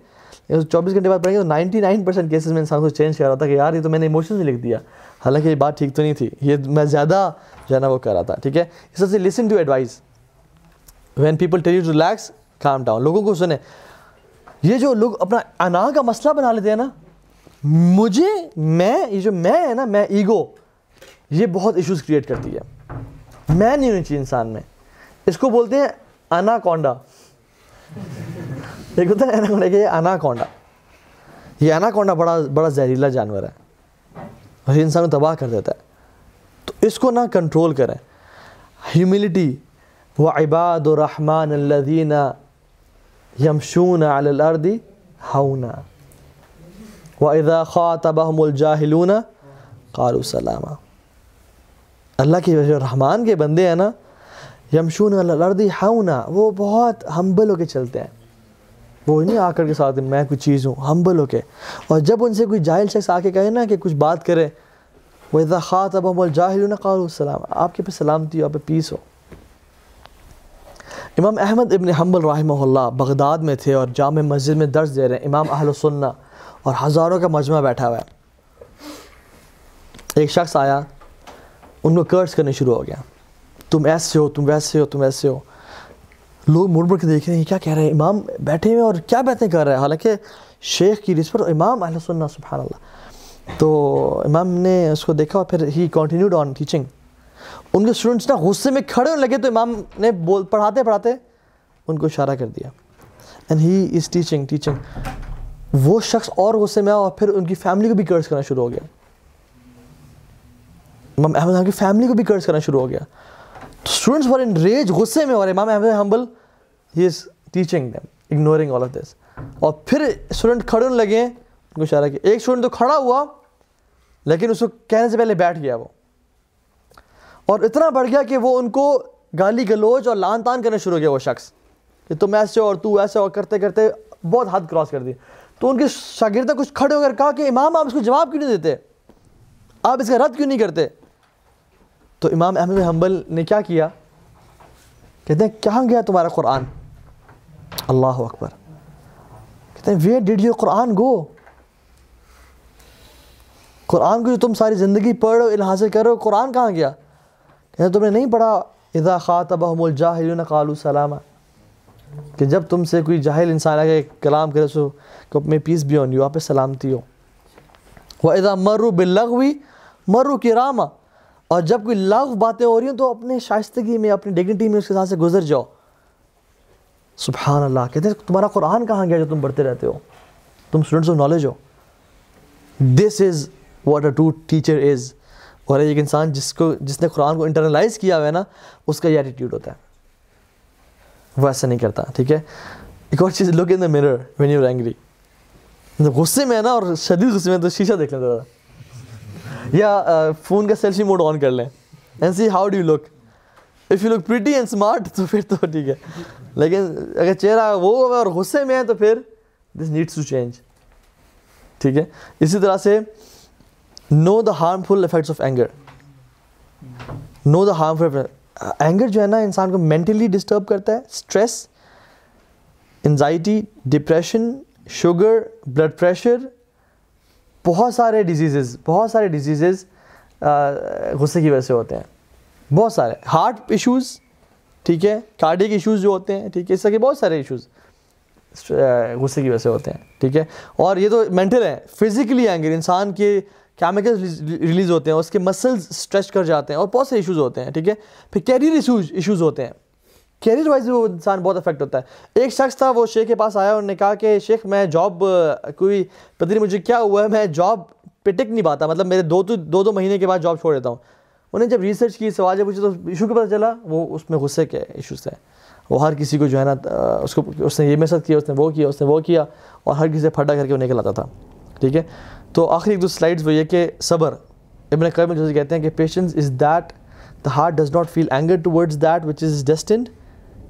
چوبیس گھنٹے بعد پڑھیں گے تو نائنٹی نائن پرسینٹ کیسز میں انسان کو چینج کر رہا تھا کہ یار یہ تو میں نے ایموشن سے لکھ دیا۔ حالانکہ یہ بات ٹھیک تو نہیں تھی۔ یہ میں زیادہ جو ہے نا وہ کر رہا تھا، ٹھیک ہے؟ اس سے listen to advise when people tell you to relax calm down لوگوں کو سنیں۔ یہ جو لوگ اپنا انا کا مسئلہ بنا لیتے ہیں نا، مجھے، میں، یہ جو میں ہے نا، میں ایگو یہ بہت ایشوز کریٹ کرتی ہے۔ میں نہیں ہونی چاہیے انسان میں۔ اس کو بولتے ہیں انا کونڈا۔ ایک ہوتا ہے کہ انا کونڈا یہ انا کونڈا بڑا بڑا زہریلا جانور ہے۔ اور یہ انسان کو تباہ کر دیتا ہے۔ تو اس کو نہ کنٹرول کریں۔ ہیوملٹی و عباد الرحمن الذین یمشون علی الارض ہونا واذا خاطبهم الجاہلون قالوا سلاما۔ اللہ کی وجہ رحمان کے بندے ہیں نا، یمشون علی الارض ہونا وہ بہت ہمبل ہو کے چلتے ہیں۔ وہ نہیں آ کر کے ساتھ میں کوئی چیز ہوں ہمبل ہو کے۔ اور جب ان سے کوئی جاہل شخص آ کے کہے نا کہ کچھ بات کرے، وہ اذا خاطب اب الجاہل قالوا السلام۔ آپ کے پہ سلامتی ہو، آپ پہ پیس ہو۔ امام احمد ابن حنبل رحمہ اللہ بغداد میں تھے اور جامع مسجد میں درس دے رہے ہیں۔ امام اہل سننا اور ہزاروں کا مجمع بیٹھا ہوا ہے۔ ایک شخص آیا، ان کو کرس کرنے شروع ہو گیا۔ تم ایسے ہو، تم ویسے ہو، تم ایسے ہو۔ لوگ مڑ مڑ کے دیکھ رہے ہیں، کیا کہہ رہے ہیں؟ امام بیٹھے ہوئے اور کیا باتیں کر رہے ہیں؟ حالانکہ شیخ کی رسپت امام اہل سننا سبحان اللہ۔ تو امام نے اس کو دیکھا اور پھر ہی کنٹینیوڈ آن ٹیچنگ ان کے اسٹوڈنٹس نا غصے میں کھڑے ہونے لگے تو امام نے بول، پڑھاتے پڑھاتے ان کو اشارہ کر دیا۔ And he is teaching teaching وہ شخص اور غصے میں آیا اور پھر ان کی فیملی کو بھی کرس کرنا شروع ہو گیا۔ امام احمد خان کی فیملی کو بھی کرس کرنا شروع ہو گیا۔ اسٹوڈنٹس فار ان ریج غصے میں اور Imam Ahmad Hanbal he is teaching them ignoring all of this اور پھر اسٹوڈنٹ کھڑے ہونے لگے، ان کو اشارہ کیا۔ ایک اسٹوڈنٹ تو کھڑا ہوا، لیکن اس کو کہنے سے پہلے بیٹھ گیا وہ۔ اور اتنا بڑھ گیا کہ وہ ان کو گالی گلوچ اور لان تان کرنا شروع ہو گیا وہ شخص۔ کہ تم ایسے اور تو ایسے اور کرتے کرتے بہت حد کراس کر دی۔ تو ان کے شاگردہ کچھ کھڑے ہو کر کہا کہ امام، آپ اس کو جواب کیوں نہیں دیتے؟ آپ اس کا رد کیوں نہیں کرتے؟ تو امام احمد حنبل نے کیا کیا؟ کہتے ہیں، کہاں گیا تمہارا قرآن؟ اللہ اکبر۔ کہتے ہیں ویئر ڈیڈ یو قرآن گو قرآن کو جو تم ساری زندگی پڑھ رہے ہو قرآن کہاں گیا؟ کہتے ہیں، تم نے نہیں پڑھا، اذا خاطبہم الجاہلون قالوا سلاما۔ کہ جب تم سے کوئی جاہل انسان آگے کلام کرے سو کہ میں پیس بھی آن یو آپ پہ سلامتی ہو۔ وَإِذَا مَرُّ بِاللَّغْوِ مَرُّ كِرَامًا اور جب کوئی لغو باتیں ہو رہی ہیں تو اپنے شائستگی میں، اپنی ڈگنیٹی میں اس کے ساتھ سے گزر جاؤ۔ سبحان اللہ کہتے ہیں، تمہارا قرآن کہاں گیا جو تم پڑھتے رہتے ہو؟ تم students of knowledge who. This is what a to teacher is اور ایک انسان جس کو، جس نے قرآن کو انٹرنلائز کیا ہوا ہے نا، اس کا یہ ایٹیٹیوڈ ہوتا ہے۔ وہ ایسا نہیں کرتا، ٹھیک ہے؟ ایک اور چیز look in the mirror when you angry غصے میں ہے نا، اور شدید غصے میں تو شیشہ دیکھ لیں ذرا۔ یا فون کا سیلفی موڈ آن کر لیں and see how do you look if you look pretty and smart تو پھر تو ٹھیک ہے۔ لیکن اگر چہرہ وہ اور غصے میں ہے تو پھر دس نیڈس ٹو چینج ٹھیک ہے؟ اسی طرح سے know the harmful effects of anger know the harmful anger جو ہے نا انسان کو مینٹلی ڈسٹرب کرتا ہے stress anxiety depression sugar blood pressure بہت سارے ڈیزیزز بہت سارے ڈیزیزز غصے کی وجہ سے ہوتے ہیں۔ بہت سارے۔ ہارٹ ایشوز ٹھیک ہے؟ کارڈک ایشوز جو ہوتے ہیں، ٹھیک ہے؟ اس طرح کے بہت سارے ایشوز غصے کی وجہ سے ہوتے ہیں، ٹھیک ہے؟ اور یہ تو مینٹل ہے۔ فزیکلی اینگر انسان کے کیمیکل ریلیز ہوتے ہیں، اس کے مسلز اسٹریچ کر جاتے ہیں اور بہت سے ایشوز ہوتے ہیں، ٹھیک ہے؟ پھر کیریئر ایشوز ایشوز ہوتے ہیں۔ کیریئر یعنی وائز وہ انسان بہت افیکٹ ہوتا ہے۔ ایک شخص تھا، وہ شیخ کے پاس آیا انہوں نے کہا کہ شیخ، میں جاب کوئی پتہ نہیں مجھے کیا ہوا ہے، میں جاب پہ ٹک نہیں پاتا مطلب میرے دو تو دو دو مہینے کے بعد جاب چھوڑ دیتا ہوں۔ انہیں جب ریسرچ کی، سوال جب پوچھے تو ایشو کے پتہ چلا، وہ اس میں غصے کے ایشوز تھے۔ وہ ہر کسی کو جو ہے نا اس کو اس نے یہ میسج کیا، اس نے وہ کیا، اس نے وہ کیا اور ہر کسی سے پھٹا کر کے وہ نکل آتا تھا۔ ٹھیک ہے؟ تو آخری ایک دو سلائڈز وہ یہ کہ صبر۔ ابن قیم جیسے کہتے ہیں کہ patience is that the heart does not feel anger towards that which is destined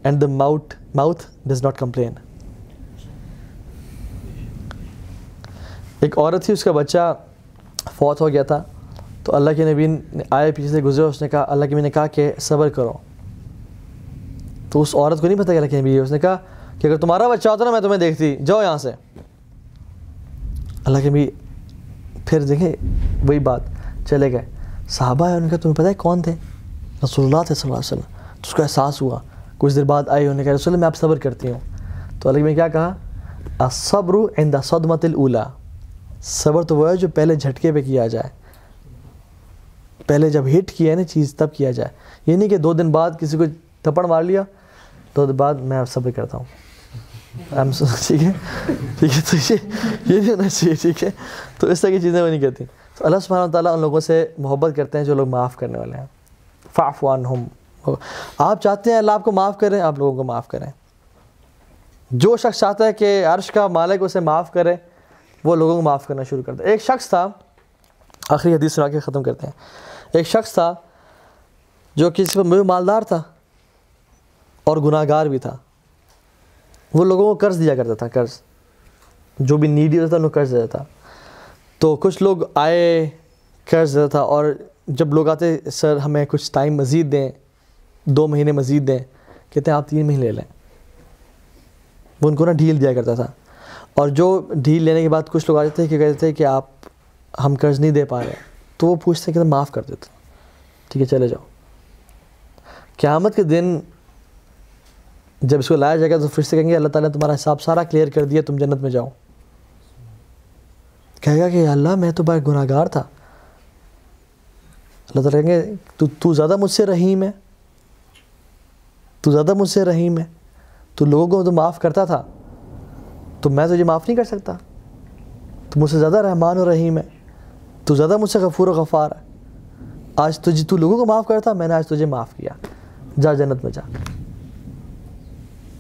and the mouth mouth does not complain ایک عورت تھی، اس کا بچہ فوت ہو گیا تھا۔ تو اللہ کے نبی آئے پیچھے سے گزرے، اس نے کہا، اللہ کے نبی نے کہا کہ صبر کرو۔ تو اس عورت کو نہیں پتہ کہ اللہ کے نبی اس نے کہا کہ اگر تمہارا بچہ ہوتا نا، میں تمہیں دیکھتی۔ جاؤ یہاں سے۔ اللہ کے نبی پھر دیکھیں، وہی بات چلے گئے۔ صحابہ ہے ان کا تمہیں پتہ ہے کون تھے؟ رسول اللہ تھے صلی اللہ علیہ وسلم۔ تو اس کو احساس ہوا۔ کچھ دیر بعد آئی انہوں نے کہا، رسول اللہ، میں آپ صبر کرتی ہوں۔ تو اللہ میں کیا کہا صبر عند صدمت الاولا صبر تو وہ ہے جو پہلے جھٹکے پہ کیا جائے۔ پہلے جب ہٹ کیا ہے نا چیز تب کیا جائے۔ یہ نہیں کہ دو دن بعد کسی کو تھپڑ مار لیا، دو دن بعد میں اب صبر کرتا ہوں۔ ٹھیک ہے؟ ٹھیک ہے، تو یہ یہ نہیں ہونا چاہیے، ٹھیک ہے؟ تو اس طرح کی چیزیں وہ نہیں کہتی تو اللہ سبحانہ تعالیٰ ان لوگوں سے محبت کرتے ہیں جو لوگ معاف کرنے والے ہیں۔ فاف ہم آپ چاہتے ہیں اللہ آپ کو معاف کریں، آپ لوگوں کو معاف کریں۔ جو شخص چاہتا ہے کہ عرش کا مالک اسے معاف کرے، وہ لوگوں کو معاف کرنا شروع کرتا ہے ایک شخص تھا، آخری حدیث سنا کے ختم کرتے ہیں۔ ایک شخص تھا جو کسی پر مالدار تھا اور گناہ گار بھی تھا۔ وہ لوگوں کو قرض دیا کرتا تھا، قرض۔ جو بھی نیڈی ہوتا تھا، انہوں قرض دیتا تھا۔ تو کچھ لوگ آئے، قرض دیتا تھا اور جب لوگ آتے، سر ہمیں کچھ ٹائم مزید دیں دو مہینے مزید دیں، کہتے ہیں آپ تین مہینے لے لیں۔ وہ ان کو نا ڈھیل دیا کرتا تھا۔ اور جو ڈھیل لینے کے بعد کچھ لوگ آ جاتے کہ کہتے تھے کہ آپ ہم قرض نہیں دے پا رہے۔ تو وہ پوچھتے کہ معاف کر دیتے ٹھیک ہے، چلے جاؤ۔ قیامت کے دن جب اس کو لایا جائے گا تو پھر سے کہیں گے، اللہ تعالیٰ نے تمہارا حساب سارا کلیئر کر دیا، تم جنت میں جاؤ۔ کہے گا کہ اللہ، میں تو بڑا گناہ گار تھا۔ اللہ تعالیٰ کہیں گے، تو تو زیادہ مجھ سے رحیم ہے۔ تو زیادہ مجھ سے رحیم ہے۔ تو لوگوں کو تو معاف کرتا تھا۔ تو میں تجھے معاف نہیں کر سکتا۔ تو مجھ سے زیادہ رحمان و رحیم ہے۔ تو زیادہ مجھ سے غفور و غفار ہے۔ آج تجھے تو لوگوں کو معاف کرتا، میں نے آج تجھے معاف کیا۔ جا جنت میں جا۔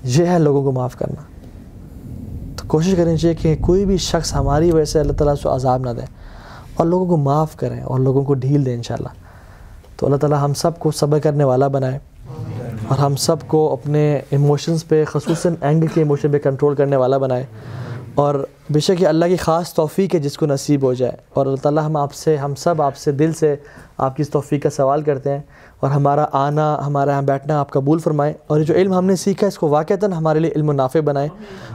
یہ ہے لوگوں کو معاف کرنا۔ تو کوشش کرنی جی چاہیے کہ کوئی بھی شخص ہماری وجہ سے اللہ تعالیٰ سے عذاب نہ دے اور لوگوں کو معاف کریں اور لوگوں کو ڈھیل دیں انشاءاللہ۔ تو اللہ تعالیٰ ہم سب کو صبر کرنے والا بنائے۔ اور ہم سب کو اپنے ایموشنز پہ، خصوصاً اینگل کے ایموشن پہ کنٹرول کرنے والا بنائے۔ اور بے شک یہ اللہ کی خاص توفیق ہے جس کو نصیب ہو جائے۔ اور اللہ تعالیٰ ہم آپ سے، ہم سب آپ سے دل سے آپ کی اس توفیق کا سوال کرتے ہیں۔ اور ہمارا آنا، ہمارا یہاں بیٹھنا آپ قبول فرمائیں۔ اور یہ جو علم ہم نے سیکھا ہے، اس کو واقعتاً ہمارے لیے علم و نافع بنائیں۔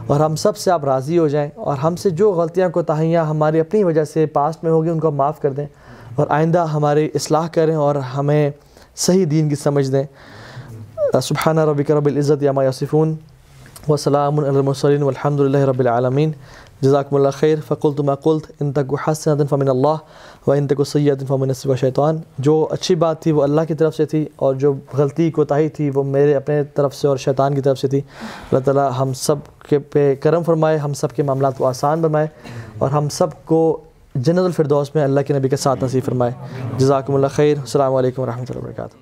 اور ہم سب سے آپ راضی ہو جائیں۔ اور ہم سے جو غلطیاں کو تاہیاں ہماری اپنی وجہ سے پاسٹ میں ہوگی، ان کو معاف کر دیں۔ اور آئندہ ہماری اصلاح کریں اور ہمیں صحیح دین کی سمجھ دیں۔ سبحانہ ربک رب العزت یا یاسفون وسلام علی المرسلین والحمد للہ رب العالمین جزاکم اللہ خیر فقلت ما قلت ان تک حسنۃ فمن اللہ و ان تک سید فمن و شیطان جو اچھی بات تھی وہ اللہ کی طرف سے تھی اور جو غلطی کوتاہی تھی وہ میرے اپنے طرف سے اور شیطان کی طرف سے تھی اللہ تعالیٰ ہم سب کے پہ کرم فرمائے ہم سب کے معاملات کو آسان فرمائے اور ہم سب کو جنت الفردوس میں اللہ کے نبی کے ساتھ نصیب فرمائے جزاکم اللہ خیر السلام علیکم ورحمۃ اللہ وبرکاتہ